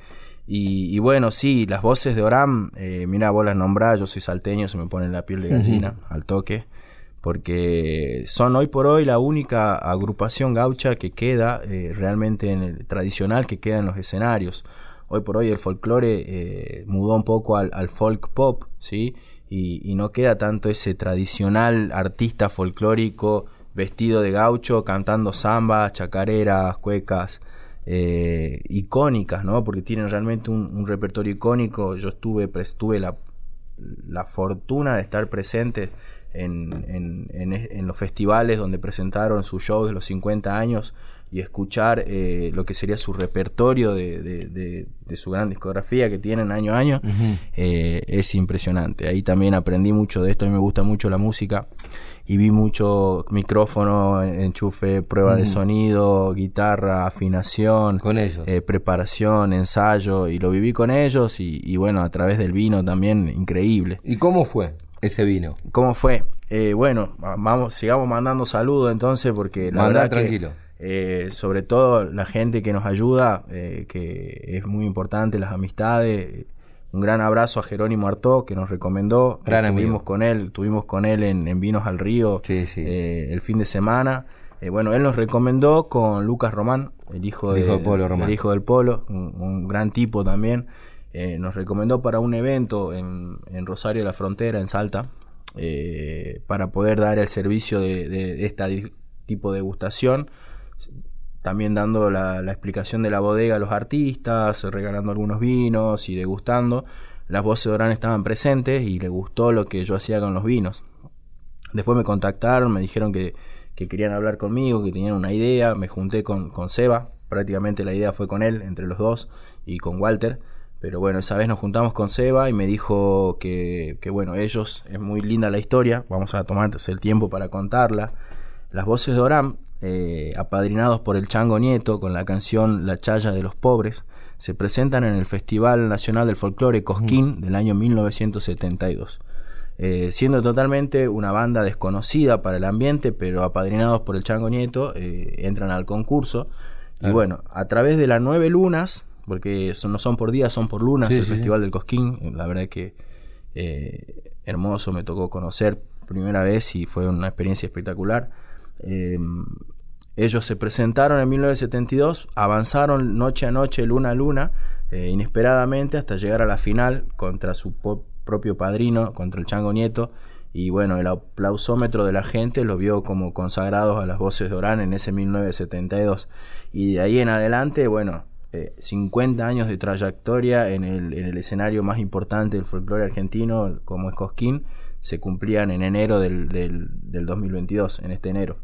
Y, bueno, sí, las voces de Oram, eh, mira, vos las nombrás, yo soy salteño, se me pone la piel de gallina al toque, porque son hoy por hoy la única agrupación gaucha que queda eh, realmente en el tradicional, que queda en los escenarios. Hoy por hoy el folclore eh, mudó un poco al, folk pop, ¿sí? y, no queda tanto ese tradicional artista folclórico vestido de gaucho cantando zambas, chacareras, cuecas eh, icónicas, ¿no? Porque tienen realmente un, repertorio icónico. Yo estuve, tuve la, la fortuna de estar presente en, en, en, los festivales donde presentaron sus shows de los 50 años y escuchar eh, lo que sería su repertorio de, su gran discografía que tienen año a año eh, es impresionante. Ahí también aprendí mucho de esto, a mí me gusta mucho la música y vi mucho micrófono, enchufe, prueba de sonido, guitarra, afinación, con ellos. Eh, preparación, ensayo y lo viví con ellos y, bueno, a través del vino también, increíble. ¿Y cómo fue? Ese vino. ¿Cómo fue? bueno, vamos, sigamos mandando saludos entonces porque la verdad tranquilo. Eh, sobre todo la gente que nos ayuda, eh, que es muy importante, las amistades. Un gran abrazo a Jerónimo Artó, que nos recomendó. Gran estuvimos con él, tuvimos con él en, Vinos al Río eh, el fin de semana. bueno, él nos recomendó con Lucas Román, el hijo, de, Polo El hijo del Polo, un, gran tipo también. Nos recomendó para un evento en, Rosario de la Frontera, en Salta, para poder dar el servicio de, de este tipo de degustación también dando la, explicación de la bodega a los artistas, regalando algunos vinos y degustando. Las voces de Orán estaban presentes y le gustó lo que yo hacía con los vinos. Después me contactaron, me dijeron que, querían hablar conmigo, que tenían una idea. Me junté con, con Seba, prácticamente la idea fue con él, entre los dos, y con Walter. Pero bueno, esa vez nos juntamos con Seba y me dijo que, que bueno, ellos, es muy linda la historia, vamos a tomarse el tiempo para contarla. Las voces de Orán eh, apadrinados por el Chango Nieto con la canción La Chaya de los Pobres, se presentan en el Festival Nacional del Folclore Cosquín del año 1972. Eh, siendo totalmente una banda desconocida para el ambiente, pero apadrinados por el Chango Nieto, eh, entran al concurso. Y bueno, a través de las nueve lunas, porque no son por días, son por lunas, el Festival del Cosquín, la verdad que hermoso, me tocó conocer primera vez y fue una experiencia espectacular. Ellos se presentaron en 1972, avanzaron noche a noche, luna a luna, eh, inesperadamente hasta llegar a la final contra su propio padrino, contra el Chango Nieto. Y bueno, el aplausómetro de la gente los vio como consagrados a las voces de Orán en ese 1972. Y de ahí en adelante, bueno, 50 eh, años de trayectoria en el, en el escenario más importante del folclore argentino, como es Cosquín, se cumplían en enero del, del, del 2022, en este enero.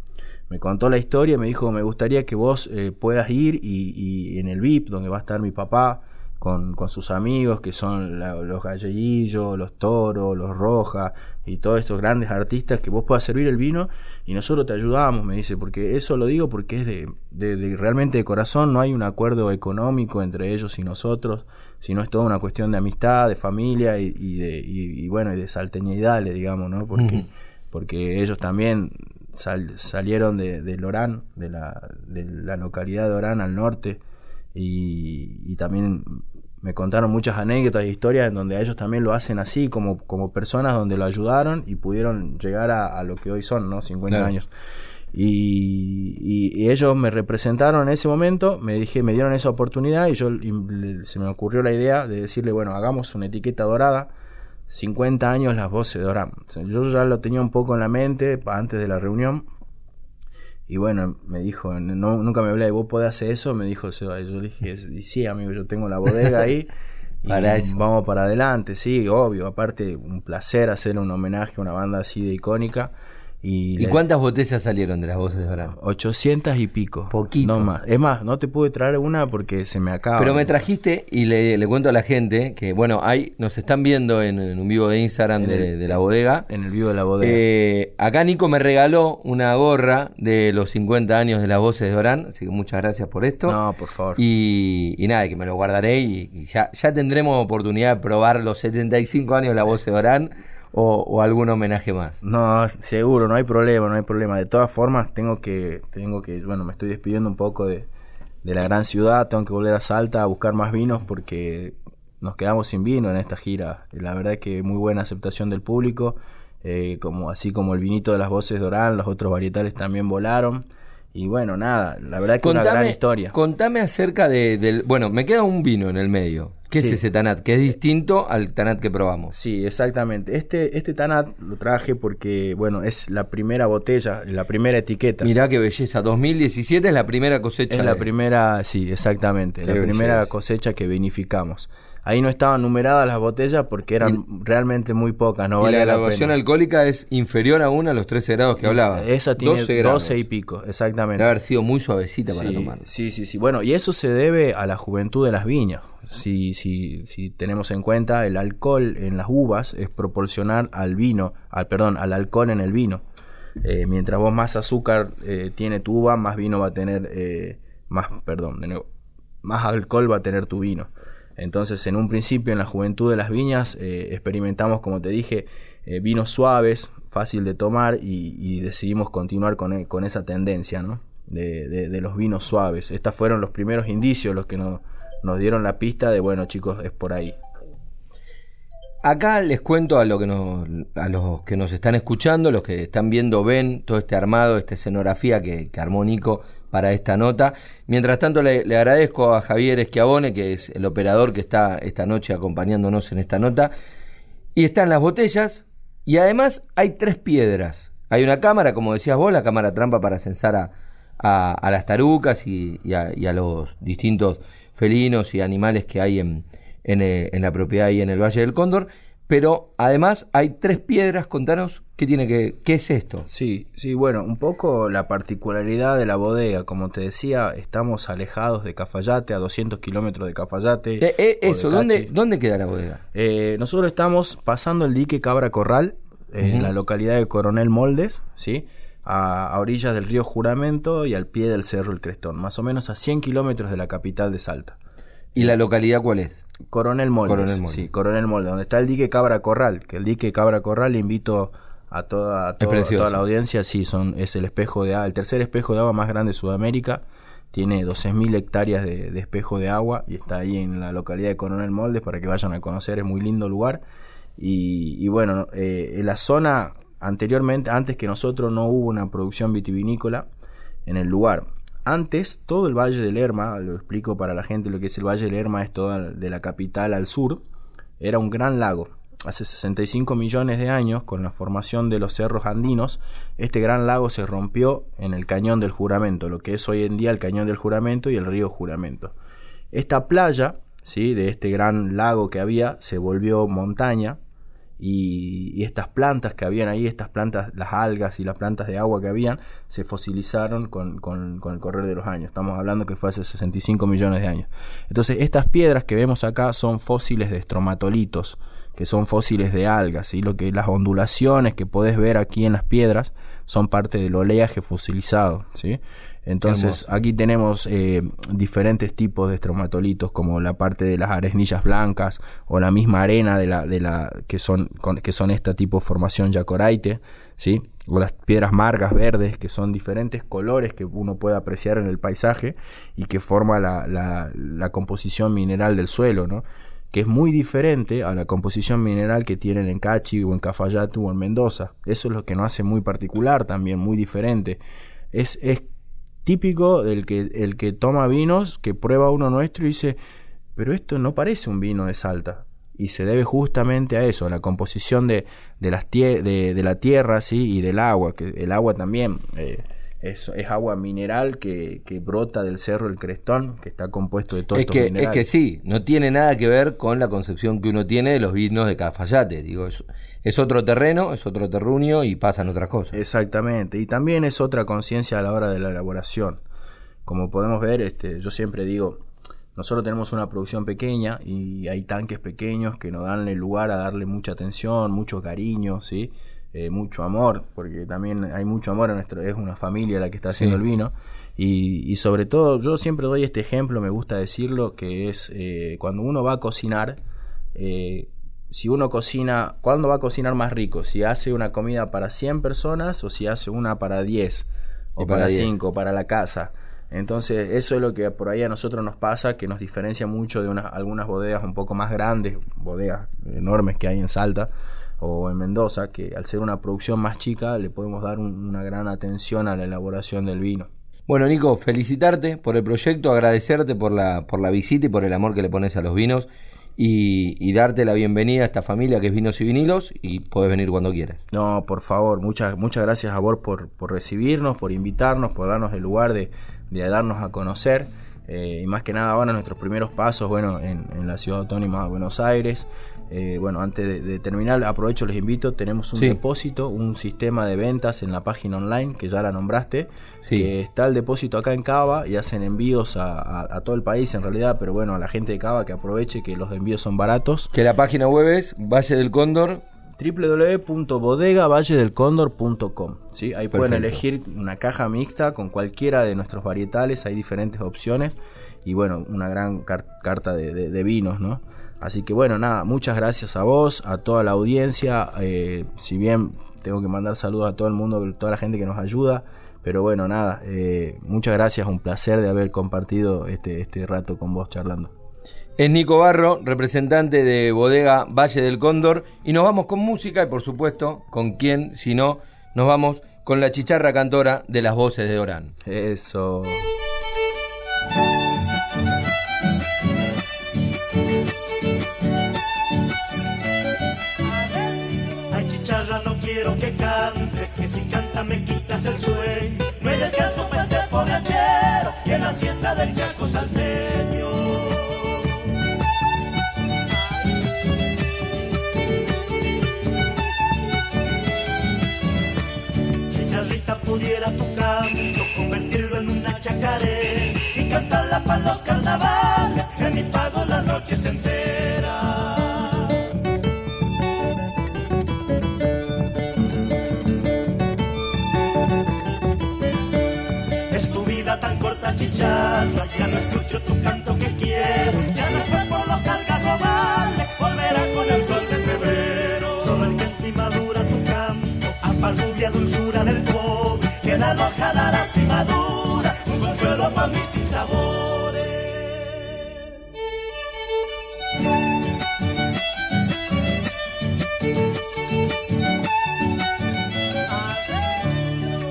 Me contó la historia, me dijo, me gustaría que vos eh, puedas ir y, en el VIP, donde va a estar mi papá, con, con sus amigos, que son los galleguillos, los toros, los rojas y todos estos grandes artistas, que vos puedas servir el vino y nosotros te ayudamos, me dice, porque eso lo digo porque es de, de, realmente de corazón, no hay un acuerdo económico entre ellos y nosotros, sino es toda una cuestión de amistad, de familia y, de, y, bueno, y de salteñidad, digamos, ¿no? Porque, porque ellos también salieron de, de Lorán, de la, de la localidad de Orán al norte, y, también me contaron muchas anécdotas e historias en donde ellos también lo hacen así, como, como personas donde lo ayudaron y pudieron llegar a, lo que hoy son, ¿no? 50 años. Y, ellos me representaron en ese momento, me dije, me dieron esa oportunidad y yo se me ocurrió la idea de decirle, bueno, hagamos una etiqueta dorada, 50 años las voces de Orán. yo ya lo tenía un poco en la mente antes de la reunión, y bueno, me dijo, no, nunca me hablé de vos podés hacer eso, me dijo Seba. Yo le dije, sí, amigo, yo tengo la bodega ahí. y Vamos para adelante, sí, obvio. Aparte, un placer hacer un homenaje a una banda así de icónica. ¿Y, cuántas botellas salieron de las voces de Orán? 800 y pico. Poquito. No más. Es más, no te pude traer una porque se me acaba. Pero me trajiste y le, cuento a la gente que, bueno, hay, nos están viendo en, un vivo de Instagram de, la bodega. En el vivo de la bodega. Eh, acá Nico me regaló una gorra de los 50 años de las voces de Orán, así que muchas gracias por esto. No, por favor. Y, nada, que me lo guardaré y, ya, ya tendremos oportunidad de probar los 75 años de la voz de Orán o, algún homenaje más. No, seguro, no hay problema, no hay problema. De todas formas, tengo que, tengo que, bueno, me estoy despidiendo un poco de, la gran ciudad, tengo que volver a Salta a buscar más vinos porque nos quedamos sin vino en esta gira. La verdad que muy buena aceptación del público, eh, como así como el vinito de las voces de Orán, los otros varietales también volaron. Y bueno, nada, la verdad que es una gran historia. Contame acerca de, del... Bueno, me queda un vino en el medio. ¿Qué es ese Tanat? Que es distinto al Tanat que probamos. Sí, exactamente. Este, este Tanat lo traje porque, bueno, es la primera botella, la primera etiqueta. Mirá qué belleza. 2017 es la primera cosecha. Es la primera, sí, exactamente. la primera cosecha que vinificamos. Ahí no estaban numeradas las botellas porque eran realmente muy pocas. No y la graduación alcohólica es inferior aún a los 13 grados que hablaba. Esa tiene 12, y pico, exactamente. Debe haber sido muy suavecita para tomar. Sí, sí, sí. Bueno, y eso se debe a la juventud de las viñas. Si, si, si tenemos en cuenta el alcohol en las uvas es proporcional al vino, al perdón, al alcohol en el vino. Eh, mientras vos más azúcar eh, tiene tu uva, más vino va a tener, eh, más, perdón, de nuevo, más alcohol va a tener tu vino. Entonces, en un principio, en la juventud de las viñas, eh, experimentamos, como te dije, eh, vinos suaves, fácil de tomar y, decidimos continuar con, e, esa tendencia ¿no? de, los vinos suaves. Estos fueron los primeros indicios, los que nos dieron la pista de, bueno, chicos, es por ahí. Acá les cuento a, lo que a los que nos están escuchando, los que están viendo, ven todo este armado, esta escenografía que, que armó Nico para esta nota. Mientras tanto, le, agradezco a Javier Esquiabone, que es el operador que está esta noche acompañándonos en esta nota. Y están las botellas, y además hay tres piedras. Hay una cámara, como decías vos, la cámara trampa para censar a, a, las tarucas y, a, los distintos felinos y animales que hay en, en, eh, en la propiedad y en el Valle del Cóndor pero además hay tres piedras, contanos qué tiene que qué es esto. Sí, sí, bueno, un poco la particularidad de la bodega, como te decía, estamos alejados de Cafayate, a 200 kilómetros de Cafayate. Eh, eh, eso, ¿dónde, ¿dónde queda la bodega? Eh, nosotros estamos pasando el dique Cabra Corral, en la localidad de Coronel Moldes, ¿sí? A, a, orillas del río Juramento y al pie del Cerro El Crestón, más o menos a 100 kilómetros de la capital de Salta. ¿Y la localidad cuál es? Coronel Moldes. Sí, Coronel Moldes, donde está el dique Cabra Corral, que el dique Cabra Corral le invito a toda, toda, la audiencia, sí, son, es el espejo de agua, el tercer espejo de agua más grande de Sudamérica, tiene 12.000 hectáreas de, espejo de agua y está ahí en la localidad de Coronel Moldes para que vayan a conocer, es muy lindo lugar. Y, bueno, eh, en la zona anteriormente, antes que nosotros no hubo una producción vitivinícola en el lugar. Antes, todo el Valle del Lerma, lo explico para la gente lo que es el Valle del Lerma, es toda de la capital al sur, era un gran lago. Hace 65 millones de años, con la formación de los cerros andinos, este gran lago se rompió en el cañón del juramento, lo que es hoy en día el cañón del juramento y el río juramento. Esta playa, ¿sí? de este gran lago que había, se volvió montaña y, estas plantas que habían ahí, estas plantas, las algas y las plantas de agua que habían, se fosilizaron con, con, el correr de los años. Estamos hablando que fue hace 65 millones de años. Entonces, estas piedras que vemos acá son fósiles de estromatolitos, que son fósiles de algas, y lo que las ondulaciones que podés ver aquí en las piedras son parte del oleaje fosilizado, ¿sí? Entonces aquí tenemos eh, diferentes tipos de estromatolitos como la parte de las arenillas blancas o la misma arena de la, de la que son que son esta tipo de formación yacoraite, ¿sí? o las piedras margas verdes que son diferentes colores que uno puede apreciar en el paisaje y que forma la, la, la composición mineral del suelo, ¿no? que es muy diferente a la composición mineral que tienen en Cachi o en Cafayate o en Mendoza. Eso es lo que nos hace muy particular también, muy diferente. Es, es típico del que el que toma vinos, que prueba uno nuestro y dice, pero esto no parece un vino de Salta. Y se debe justamente a eso, a la composición de, de, las de, de, la tierra ¿sí? y del agua, que el agua también eh, es, es, agua mineral que, que, brota del cerro El Crestón, que está compuesto de todo es que, Es que sí, no tiene nada que ver con la concepción que uno tiene de los vinos de Cafayate. Digo, es otro terreno, es otro terruño y pasan otras cosas. Exactamente, y también es otra conciencia a la hora de la elaboración. Como podemos ver, este, yo siempre digo, nosotros tenemos una producción pequeña y hay tanques pequeños que nos dan el lugar a darle mucha atención, mucho cariño, ¿sí? Eh, mucho amor, porque también hay mucho amor en nuestro, es una familia la que está haciendo el vino. Y, y, sobre todo, yo siempre doy este ejemplo, me gusta decirlo, que es eh, cuando uno va a cocinar, eh, si uno cocina, ¿cuándo va a cocinar más rico? Si hace una comida para 100 personas o si hace una para 10 o para 5 para la casa. Entonces, eso es lo que por ahí a nosotros nos pasa, que nos diferencia mucho de unas, algunas bodegas un poco más grandes, bodegas enormes que hay en Salta o en Mendoza, que al ser una producción más chica le podemos dar una gran atención a la elaboración del vino. Bueno, Nico, felicitarte por el proyecto, agradecerte por la, por la visita y por el amor que le pones a los vinos y, darte la bienvenida a esta familia que es Vinos y Vinilos y puedes venir cuando quieras. No, por favor, muchas, muchas gracias a vos por, por recibirnos, por invitarnos, por darnos el lugar de, de darnos a conocer. Eh, y más que nada ahora nuestros primeros pasos, bueno, en, en la ciudad autónoma de Buenos Aires, eh, bueno, antes de, terminar, aprovecho, les invito, tenemos un depósito, un sistema de ventas en la página online, que ya la nombraste. Sí. está el depósito acá en Cava y hacen envíos a, todo el país en realidad, pero bueno, a la gente de Cava que aproveche que los envíos son baratos. Que la página web es Valle del Cóndor www.bodegavalledelcondor.com ¿sí? Ahí pueden elegir una caja mixta con cualquiera de nuestros varietales, hay diferentes opciones y bueno, una gran carta de vinos, ¿no? Así que bueno, nada, muchas gracias a vos, a toda la audiencia. Eh, si bien tengo que mandar saludos a todo el mundo, a toda la gente que nos ayuda. Pero bueno, nada, eh, muchas gracias, un placer de haber compartido este, este rato con vos charlando. Es Nico Barro, representante de Bodega Valle del Cóndor, y nos vamos con música y por supuesto, con quién, si no, nos vamos con la chicharra cantora de las voces de Orán. Eso. Que si canta me quitas el sueño. No hay descanso para este borrachero y en la siesta del chaco salteño. Chicharrita pudiera tu canto convertirlo en una chacaré y cantarla para los carnavales, que mi pago las noches enteras. Escucho tu canto que quiero, ya se fue por los algarrobales, volverá con el sol de febrero. Solo el viento y madura tu canto, aspa rubia dulzura del pobre, que la loja dará si madura, un consuelo para mí sin.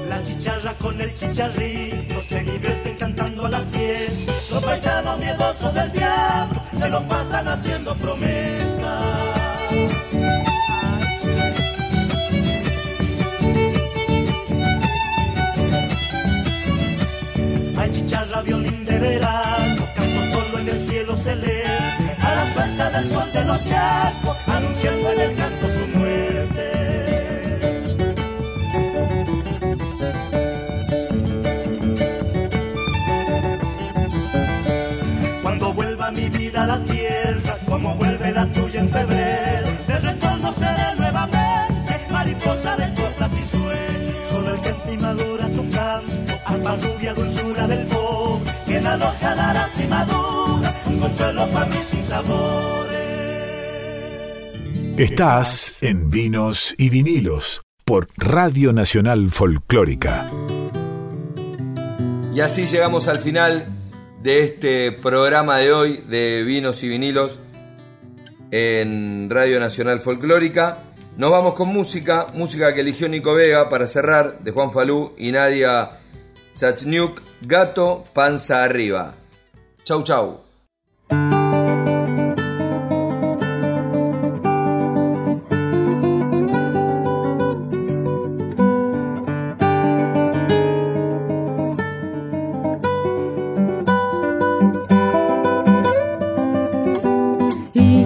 La chicharra con el chicharrito se divierten los paisanos miedosos del diablo se lo pasan haciendo promesas. Hay chicharra, violín de verano, canto solo en el cielo celeste, a la suelta del sol de los charcos, anunciando en el canto tierra, como vuelve la tuya en febrero. De retorno seré nuevamente mariposa de coplas y sueños. Solo el que en ti madura tu canto, hasta rubia dulzura del pobre, que en alojará la cimadura, un consuelo para mí sin sabores. Estás en Vinos y Vinilos por Radio Nacional Folclórica. Y así llegamos al final de este programa de hoy de Vinos y Vinilos en Radio Nacional Folclórica. Nos vamos con música, música que eligió Nico Vega para cerrar, de Juan Falú y Nadia Sachniuk, Gato, Panza Arriba. Chau, chau.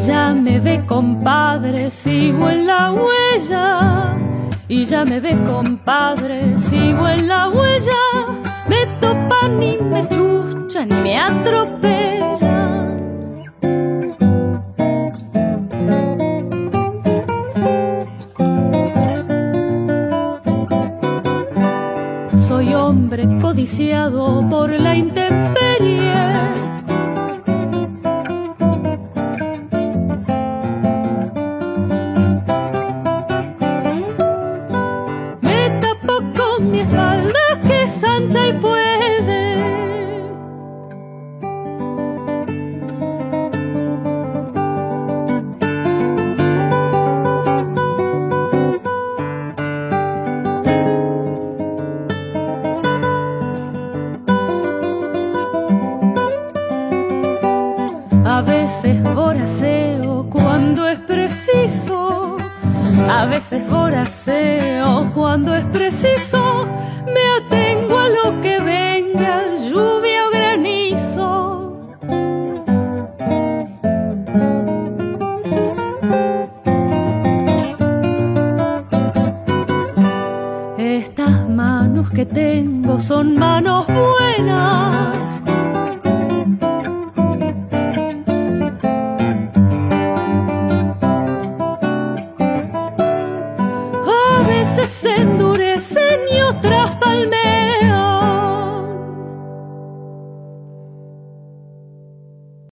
Ya me ve compadre, sigo en la huella. Y ya me ve compadre, sigo en la huella. Me topan ni me chuchan ni me atropellan.